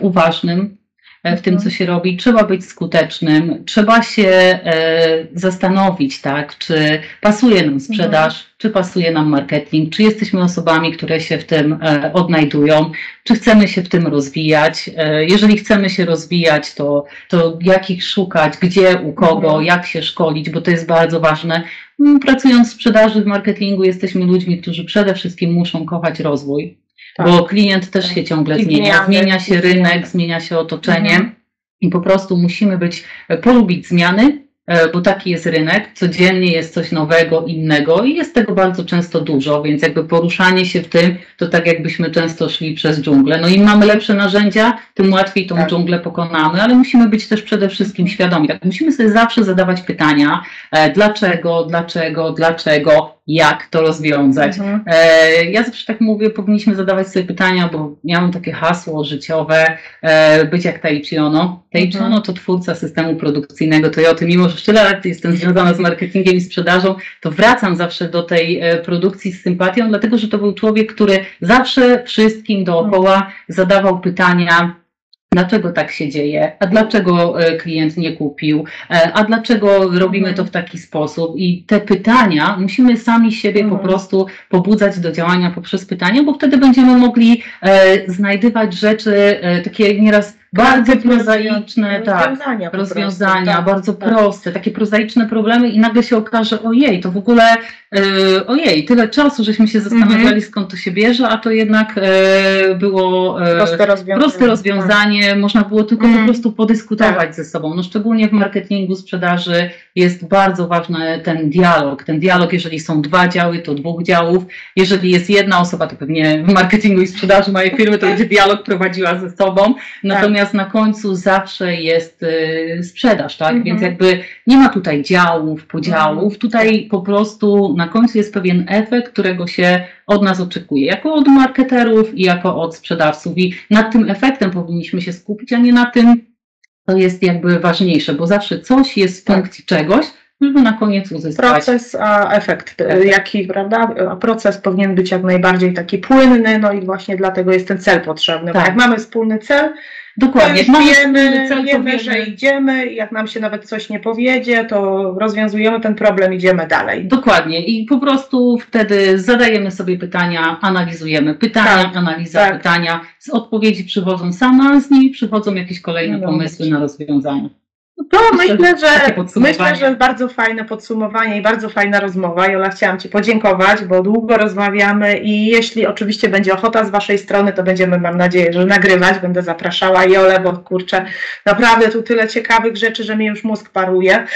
uważnym w tym, co się robi. Trzeba być skutecznym, trzeba się e, zastanowić, tak, czy pasuje nam sprzedaż, mhm. czy pasuje nam marketing, czy jesteśmy osobami, które się w tym e, odnajdują, czy chcemy się w tym rozwijać. Jeżeli chcemy się rozwijać, to, to jak ich szukać, gdzie, u kogo, mhm. jak się szkolić, bo to jest bardzo ważne. Mm, pracując w sprzedaży, w marketingu, jesteśmy ludźmi, którzy przede wszystkim muszą kochać rozwój tak. bo klient też się ciągle I zmienia. Zmienia się rynek, zmienia się otoczenie mhm. i po prostu musimy być, polubić zmiany, E, bo taki jest rynek, codziennie jest coś nowego, innego i jest tego bardzo często dużo, więc jakby poruszanie się w tym, to tak jakbyśmy często szli przez dżunglę. No im mamy lepsze narzędzia, tym łatwiej tą tak. dżunglę pokonamy, ale musimy być też przede wszystkim świadomi. Tak, musimy sobie zawsze zadawać pytania, e, dlaczego, dlaczego, dlaczego, jak to rozwiązać. Mhm. E, ja zawsze tak mówię, powinniśmy zadawać sobie pytania, bo miałam takie hasło życiowe, być jak Taichi Ono. Taichi mhm. Ono to twórca systemu produkcyjnego Toyota, mimo że tyle lat jestem związana z marketingiem i sprzedażą, to wracam zawsze do tej e, produkcji z sympatią, dlatego że to był człowiek, który zawsze wszystkim dookoła zadawał pytania, Dlaczego tak się dzieje? A dlaczego e, klient nie kupił? E, a dlaczego robimy to w taki sposób? I te pytania musimy sami siebie po mhm. prostu pobudzać do działania poprzez pytania, bo wtedy będziemy mogli znajdywać rzeczy takie nieraz bardzo prozaiczne tak, rozwiązania, rozwiązania tak, bardzo tak. proste, takie prozaiczne problemy i nagle się okaże, ojej, to w ogóle, e, ojej, tyle czasu, żeśmy się zastanawiali, mm -hmm. skąd to się bierze, a to jednak e, było e, proste rozwiązanie, proste rozwiązanie tak. można było tylko mm. po mhm. prostu podyskutować tak. ze sobą. No szczególnie w marketingu, sprzedaży jest bardzo ważny ten dialog. Ten dialog, jeżeli są dwa działy, to dwóch działów. Jeżeli jest jedna osoba, to pewnie w marketingu i sprzedaży mojej firmy to będzie dialog prowadziła ze sobą. Natomiast natomiast na końcu zawsze jest y, sprzedaż, tak? Mhm. Więc jakby nie ma tutaj działów, podziałów. Mhm. Tutaj po prostu na końcu jest pewien efekt, którego się od nas oczekuje, jako od marketerów i jako od sprzedawców. I nad tym efektem powinniśmy się skupić, a nie na tym, co jest jakby ważniejsze, bo zawsze coś jest w funkcji tak. czegoś, żeby na koniec uzyskać. Proces, a efekt, efekt, jaki, prawda? A proces powinien być jak najbardziej taki płynny, no i właśnie dlatego jest ten cel potrzebny. Tak. Bo jak mamy wspólny cel, Dokładnie. Mamy wiemy, cel, wiemy, że idziemy, jak nam się nawet coś nie powiedzie, to rozwiązujemy ten problem, idziemy dalej. Dokładnie. I po prostu wtedy zadajemy sobie pytania, analizujemy pytania, tak, analiza tak. pytania. Z odpowiedzi przychodzą same, a z nimi przychodzą jakieś kolejne no, pomysły na rozwiązania. To myślę, że myślę, że bardzo fajne podsumowanie i bardzo fajna rozmowa. Jola, chciałam Ci podziękować, bo długo rozmawiamy i jeśli oczywiście będzie ochota z Waszej strony, to będziemy, mam nadzieję, że nagrywać. Będę zapraszała Jolę, bo kurczę, naprawdę tu tyle ciekawych rzeczy, że mi już mózg paruje.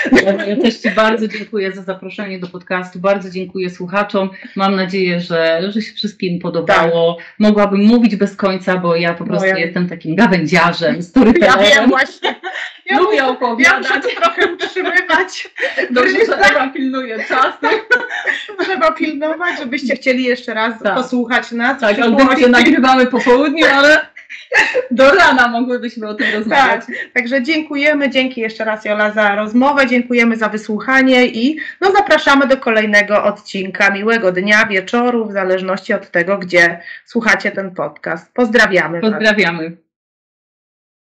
Ja też Ci bardzo dziękuję za zaproszenie do podcastu. Bardzo dziękuję słuchaczom. Mam nadzieję, że, że się wszystkim podobało. Tak. Mogłabym mówić bez końca, bo ja po prostu no ja... jestem takim gawędziarzem, storytellerem. Ja wiem właśnie. Ja Lubię opowiadać. Ja muszę to trochę utrzymywać. Dobrze, że Ewa pilnuje czasu. Trzeba pilnować, żebyście chcieli jeszcze raz tak. posłuchać nas. Tak, audycję nagrywamy po południu, ale do rana mogłybyśmy o tym rozmawiać. Tak, także dziękujemy, dzięki jeszcze raz Jola za rozmowę, dziękujemy za wysłuchanie i no zapraszamy do kolejnego odcinka. Miłego dnia, wieczoru, w zależności od tego, gdzie słuchacie ten podcast. Pozdrawiamy. Pozdrawiamy.